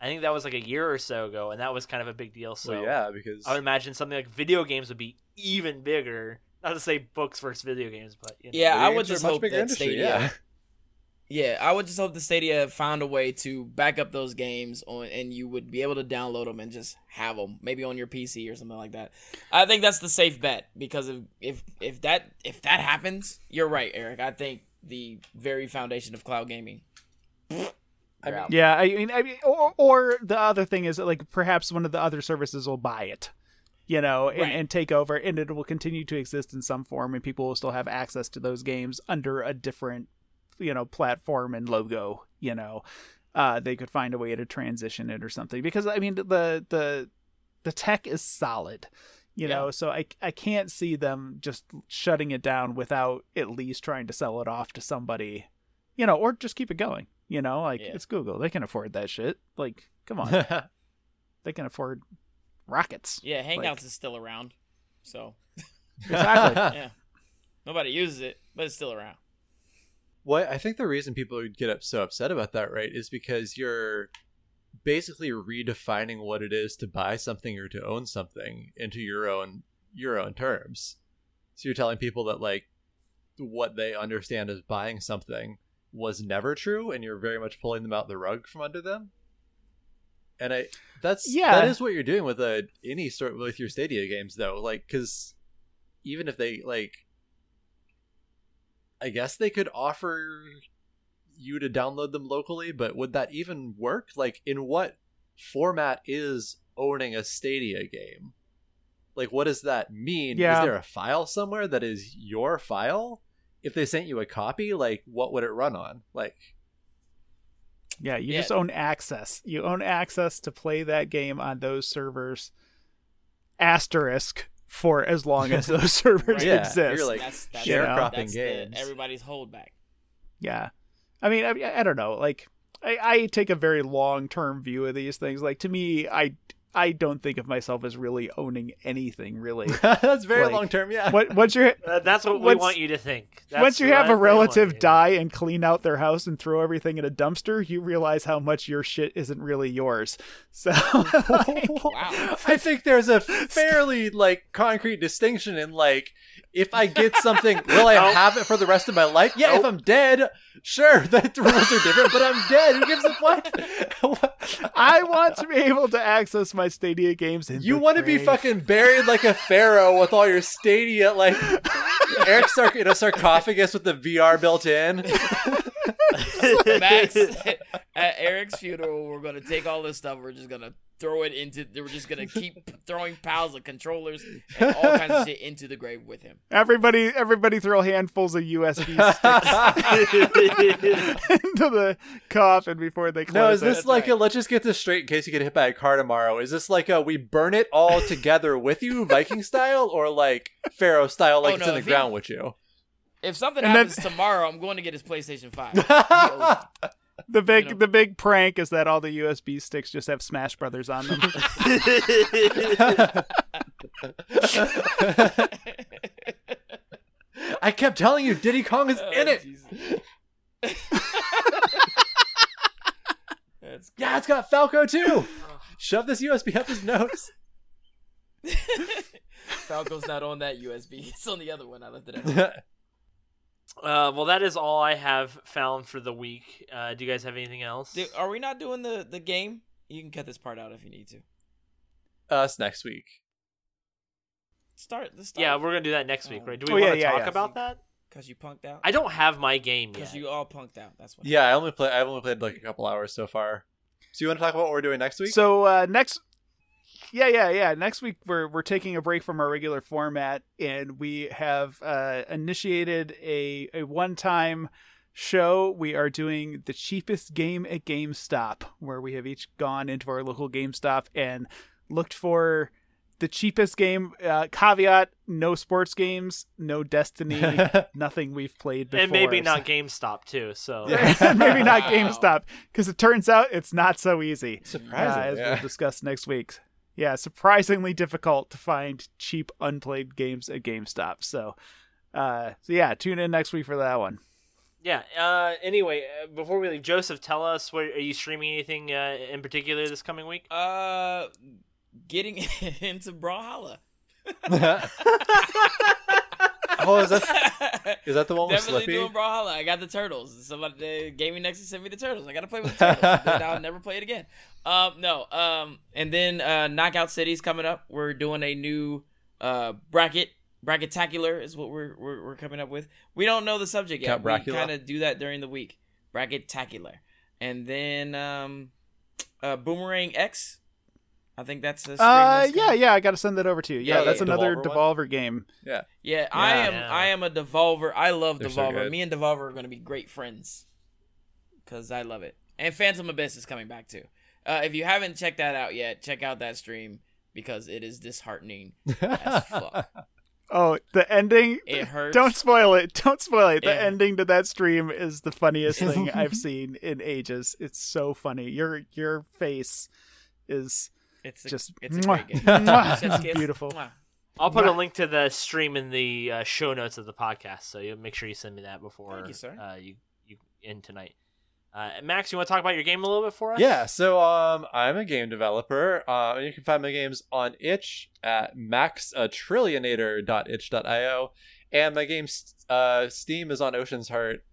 I think that was like a year or so ago, and that was kind of a big deal. So well, yeah, because I would imagine something like video games would be even bigger. Not to say books versus video games, but you know. Yeah, I would games are a just hope bigger that industry, Stadia. yeah. Yeah, I would just hope the Stadia found a way to back up those games on, and you would be able to download them and just have them, maybe on your PC or something like that. I think that's the safe bet because if if if that if that happens, you're right, Eric. I think the very foundation of cloud gaming. I mean, Yeah, I mean, I mean, or, or the other thing is that, like perhaps one of the other services will buy it, you know, and, Right. and take over, and it will continue to exist in some form, and people will still have access to those games under a different, you know, platform and logo. You know, uh, they could find a way to transition it or something because I mean the the the tech is solid. You Yeah. know, so I I can't see them just shutting it down without at least trying to sell it off to somebody, you know, or just keep it going. You know, like Yeah. it's Google; they can afford that shit. Like, come on, *laughs* they can afford rockets. Yeah, Hangouts Like- is still around, so Exactly. *laughs* yeah, nobody uses it, but it's still around. Well, I think the reason people would get up so upset about that, right, is because you're basically redefining what it is to buy something or to own something into your own your own terms. So you're telling people that like what they understand as buying something was never true, and you're very much pulling them out the rug from under them. And I that's Yeah. that is what you're doing with a any sort with your Stadia games though, like because even if they like I guess they could offer you to download them locally, but would that even work? Like, in what format is owning a Stadia game? Like, what does that mean? Yeah. Is there a file somewhere that is your file? If they sent you a copy, like, what would it run on? Like, Yeah, you Yeah. just own access. You own access to play that game on those servers. Asterisk for as long as *laughs* those *laughs* servers Right. Yeah, exist. you're like that's that's, sharecropping that's the- games. everybody's holdback. Yeah. I mean, I, I don't know. Like, I, I take a very long term view of these things. Like, to me, I, I don't think of myself as really owning anything, really. *laughs* that's very Like, long term, yeah. what, once you're. *laughs* Uh, that's what we want you to think. That's Once you have a relative die and clean out their house and throw everything in a dumpster, you realize how much your shit isn't really yours. *laughs* So, like, Wow. I think there's a fairly like concrete distinction in like if I get something, will I *laughs* Nope. have it for the rest of my life? Yeah, if I'm dead, sure, *laughs* the rules are different. But I'm dead. Who gives a what? *laughs* I want to be able to access my Stadia games. In you the want to be fucking buried like a pharaoh with all your stadia, like Eric Sark in a sarcophagus with the VR built in. Max, at Eric's funeral, we're gonna take all this stuff. We're just gonna throw it into. We're just gonna keep *laughs* throwing piles of controllers and all kinds of shit into the grave with him. Everybody, everybody, throw handfuls of USB *laughs* sticks *laughs* into the coffin before they close No, is this That's like a let's just get this straight in case you get hit by a car tomorrow? Is this like a we burn it all together with you, Viking style, or like Pharaoh style, like Oh, it's no, in the if he- ground with you? If something And then- happens tomorrow, I'm going to get his PlayStation Five. The big, you know. the big prank is that all the USB sticks just have Smash Brothers on them. *laughs* I kept telling you, Diddy Kong is Oh, in it. Jesus. *laughs* Yeah, it's got Falco too. Oh. Shove this USB up his nose. *laughs* Falco's not on that USB. It's on the other one. I left it out. Uh, well, that is all I have found for the week. Uh, do you guys have anything else? Dude, are we not doing the the game? You can cut this part out if you need to. Us next week. Start. Let's start. yeah, we're gonna do that next week, right? Do we Oh, want to yeah, talk yeah. about that? Because you punked out. I don't have my game yet. Because you all punked out. That's what. Yeah, I only play. I've only played like a couple hours so far. So you want to talk about what we're doing next week? So uh, next, yeah, yeah, yeah. Next week we're we're taking a break from our regular format, and we have uh, initiated a a one time show. We are doing the cheapest game at GameStop, where we have each gone into our local GameStop and looked for the cheapest game. Uh, caveat: no sports games, no Destiny, *laughs* nothing we've played before. and maybe not GameStop too. So *laughs* *laughs* maybe not GameStop because it turns out it's not so easy. Surprising. Uh, as yeah. we'll discuss next week. Yeah, surprisingly difficult to find cheap unplayed games at GameStop. So, uh, so yeah, tune in next week for that one. yeah. Uh, anyway, uh, before we leave, Joseph, tell us what are you streaming anything uh, in particular this coming week? Uh, getting *laughs* into Brawlhalla. *laughs* *laughs* *laughs* oh, is that is that the one with Definitely Slippy? doing Brawlhalla. I got the turtles. Somebody, the Gaming Nexus sent me the turtles. I gotta play with the turtles. then *laughs* I'll never play it again. Um, no. Um, and then uh, Knockout City's coming up. We're doing a new uh bracket. Bracketacular is what we're, we're we're coming up with. We don't know the subject yet. Count we kind of do that during the week. Bracketacular, and then um, uh, Boomerang X. I think that's the. stream Uh, yeah, yeah, I got to send that over to you. Yeah, Yeah, that's yeah. another Devolver Devolver game. Yeah, I Yeah. am. Yeah. I am a Devolver. I love They're Devolver. good. Me and Devolver are going to be great friends because I love it. And Phantom Abyss is coming back too. Uh, if you haven't checked that out yet, check out that stream because it is disheartening as *laughs* fuck. Oh, the ending. It hurts. Don't spoil it. Don't spoil it. The Yeah. ending to that stream is the funniest *laughs* thing I've seen in ages. It's so funny. Your your face is It's a, just it's a mwah, great game. *laughs* mwah. Chef's kiss. beautiful. Mwah. I'll put a link to the stream in the uh, show notes of the podcast, so you make sure you send me that before Thank you, sir. Uh, you you end tonight. Uh, Max, you want to talk about your game a little bit for us? Yeah, so um, I'm a game developer. Uh, you can find my games on itch at maxatrillionator.itch.io. And my game uh, Steam is on Ocean's Heart.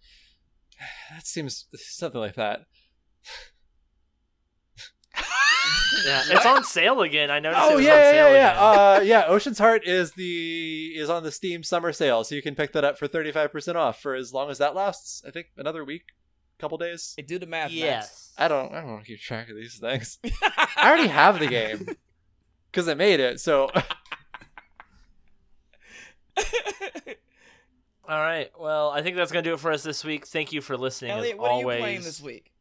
*sighs* That seems something like that. Yeah. *laughs* It's on sale again. I noticed. it Oh was yeah, on yeah, sale yeah, yeah. again. Uh, yeah. *laughs* Ocean's Heart is the is on the Steam summer sale, so you can pick that up for thirty five percent off for as long as that lasts. I think another week, couple days. Hey, do the math. yes. I don't. I don't want to keep track of these things. I already have the game *laughs* because I made it. So All right. Well, I think that's gonna do it for us this week. Thank you for listening. Elliot, as what always. are you playing this week?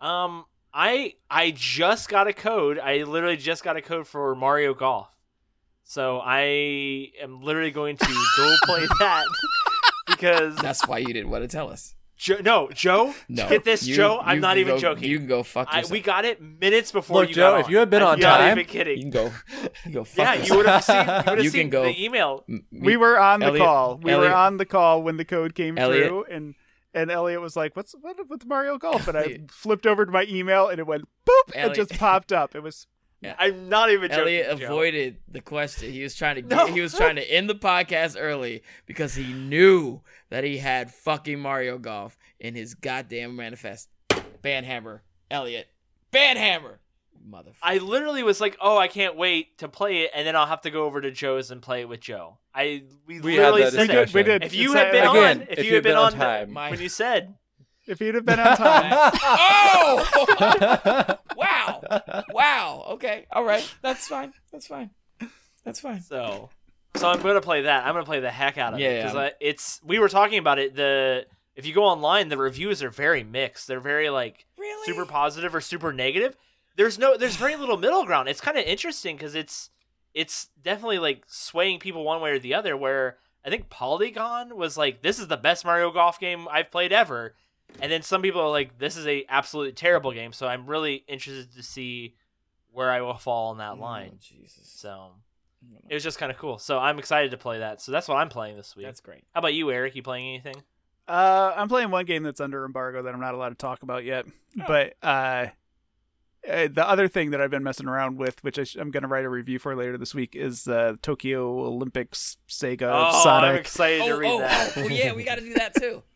Um, I I just got a code. I literally just got a code for Mario Golf. So I am literally going to go *laughs* play that because That's why you didn't want to tell us. Joe, no, Joe, No, get this, You- Joe. I'm not even go- joking. You can go fuck I, we got it minutes before Look, you Joe, got if on. you had been I'm on not time- even kidding. You can go. You can go fuck yeah, yourself. you would have seen. You would have You seen can go- the email. M- we were on the Elliot- call. We Elliot- were on the call when the code came Elliot- through, and and Elliot was like, "What's what with Mario Golf?" And I flipped over to my email, and it went boop, and just popped up. It was *laughs* I'm not even joking. Elliot Joe. avoided the question. He was trying to *laughs* get, No. he was trying to end the podcast early because he knew that he had fucking Mario Golf in his goddamn manifest. Banhammer, Elliot. Banhammer, motherfucker. I literally was like, "Oh, I can't wait to play it," and then I'll have to go over to Joe's and play it with Joe. I we, We had literally that said we that. did. We did. If you It's, had been Again, on, if, if you you had had been been on on time. My- *laughs* when you said, if you'd have been on time, *laughs* oh, wow, wow. Okay, all right. That's fine. That's fine. That's fine. so, so I'm gonna play that. I'm gonna play the heck out of it Yeah, because yeah. it's. We were talking about it. The if you go online, the reviews are very mixed. They're very like Really? super positive or super negative. There's no, there's very little middle ground. It's kind of interesting because it's, it's definitely like swaying people one way or the other. Where I think Polygon was like, "This is the best Mario Golf game I've played ever," and then some people are like, "This is a absolutely terrible game." So I'm really interested to see where I will fall on that Oh, line. Jesus. So it was just kind of cool. So I'm excited to play that. So that's what I'm playing this week. That's great. How about you, Eric? You playing anything? uh, I'm playing one game that's under embargo that I'm not allowed to talk about yet. Oh. But uh, uh, the other thing that I've been messing around with, which I sh- I'm going to write a review for later this week, is uh, Tokyo Olympics Sega Sonic. oh, I'm Sonic. excited to Oh, read oh, that. oh, well, yeah, we got to do that too. *laughs*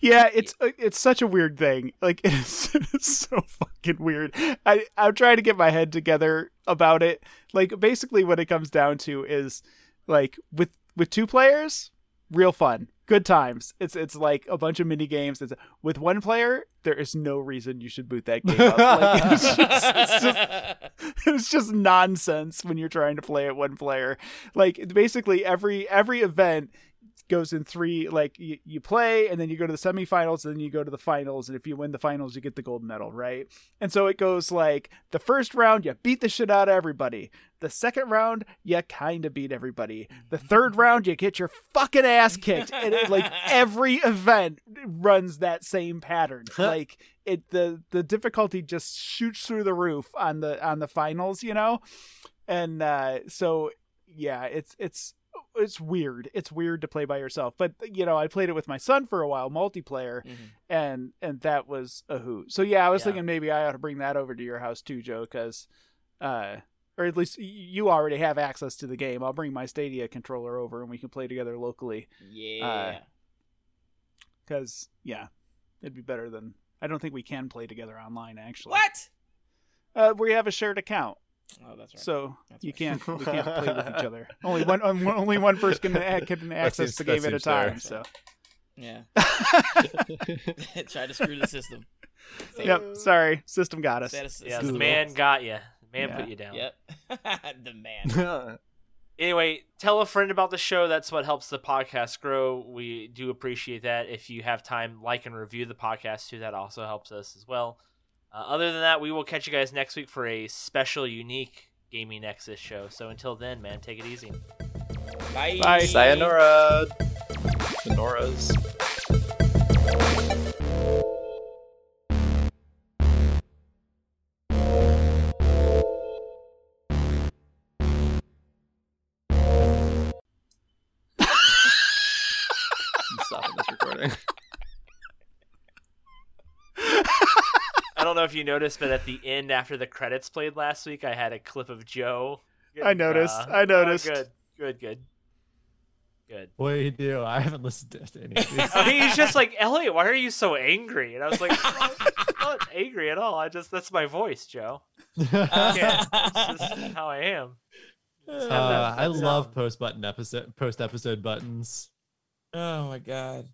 Yeah, it's uh, it's such a weird thing. Like *laughs* it is, it's so fucking weird. I I'm trying to get my head together about it. Like basically, what it comes down to is like with with two players, real fun. Good times. It's it's like a bunch of mini games. It's with one player. There is no reason you should boot that game up. Like, it's, *laughs* just, it's just it's just nonsense when you're trying to play it one player. Like basically every every event goes in three like you, you play and then you go to the semifinals and then you go to the finals and if you win the finals you get the gold medal right? And so it goes like the first round you beat the shit out of everybody. The second round you kind of beat everybody. The third *laughs* round you get your fucking ass kicked and it, like *laughs* every event runs that same pattern. *laughs* Like it the the difficulty just shoots through the roof on the on the finals you know? And uh so yeah it's it's it's weird. It's weird to play by yourself. But you know, I played it with my son for a while, multiplayer, Mhm. and and that was a hoot. So yeah, I was Yeah. thinking maybe I ought to bring that over to your house too, Joe, because, uh, or at least you already have access to the game. I'll bring my Stadia controller over and we can play together locally. Yeah. Because yeah, it'd be better than. I don't think we can play together online actually. what? Uh, we have a shared account, Oh, that's right. so That's you right. can't we can't *laughs* play with each other. Only one um, only one person can, can *laughs* access seems- the game at a seems fair. time. So. yeah. *laughs* Try to screw the system. Yep. Sorry, system got us. Set Yeah, the man got you. The man Yeah. put you down. Yep. the man. Anyway, tell a friend about the show. That's what helps the podcast grow. We do appreciate that. If you have time, like and review the podcast too. That also helps us as well. Uh, other than that, we will catch you guys next week for a special, unique Gaming Nexus show. So until then, man, take it easy. Bye. Bye. Sayonara. Sonoras. If you noticed, but at the end, after the credits played last week, I had a clip of Joe. I noticed. Uh, I noticed. oh, good, good, good, good. What do you do? I haven't listened to any of these. I mean, he's just like Elliot. Why are you so angry? And I was like, *laughs* I'm not angry at all. I just that's my voice, Joe. *laughs* Yeah, it's just how I am. Just have that- Uh, I love post button episode post episode buttons. Oh my god.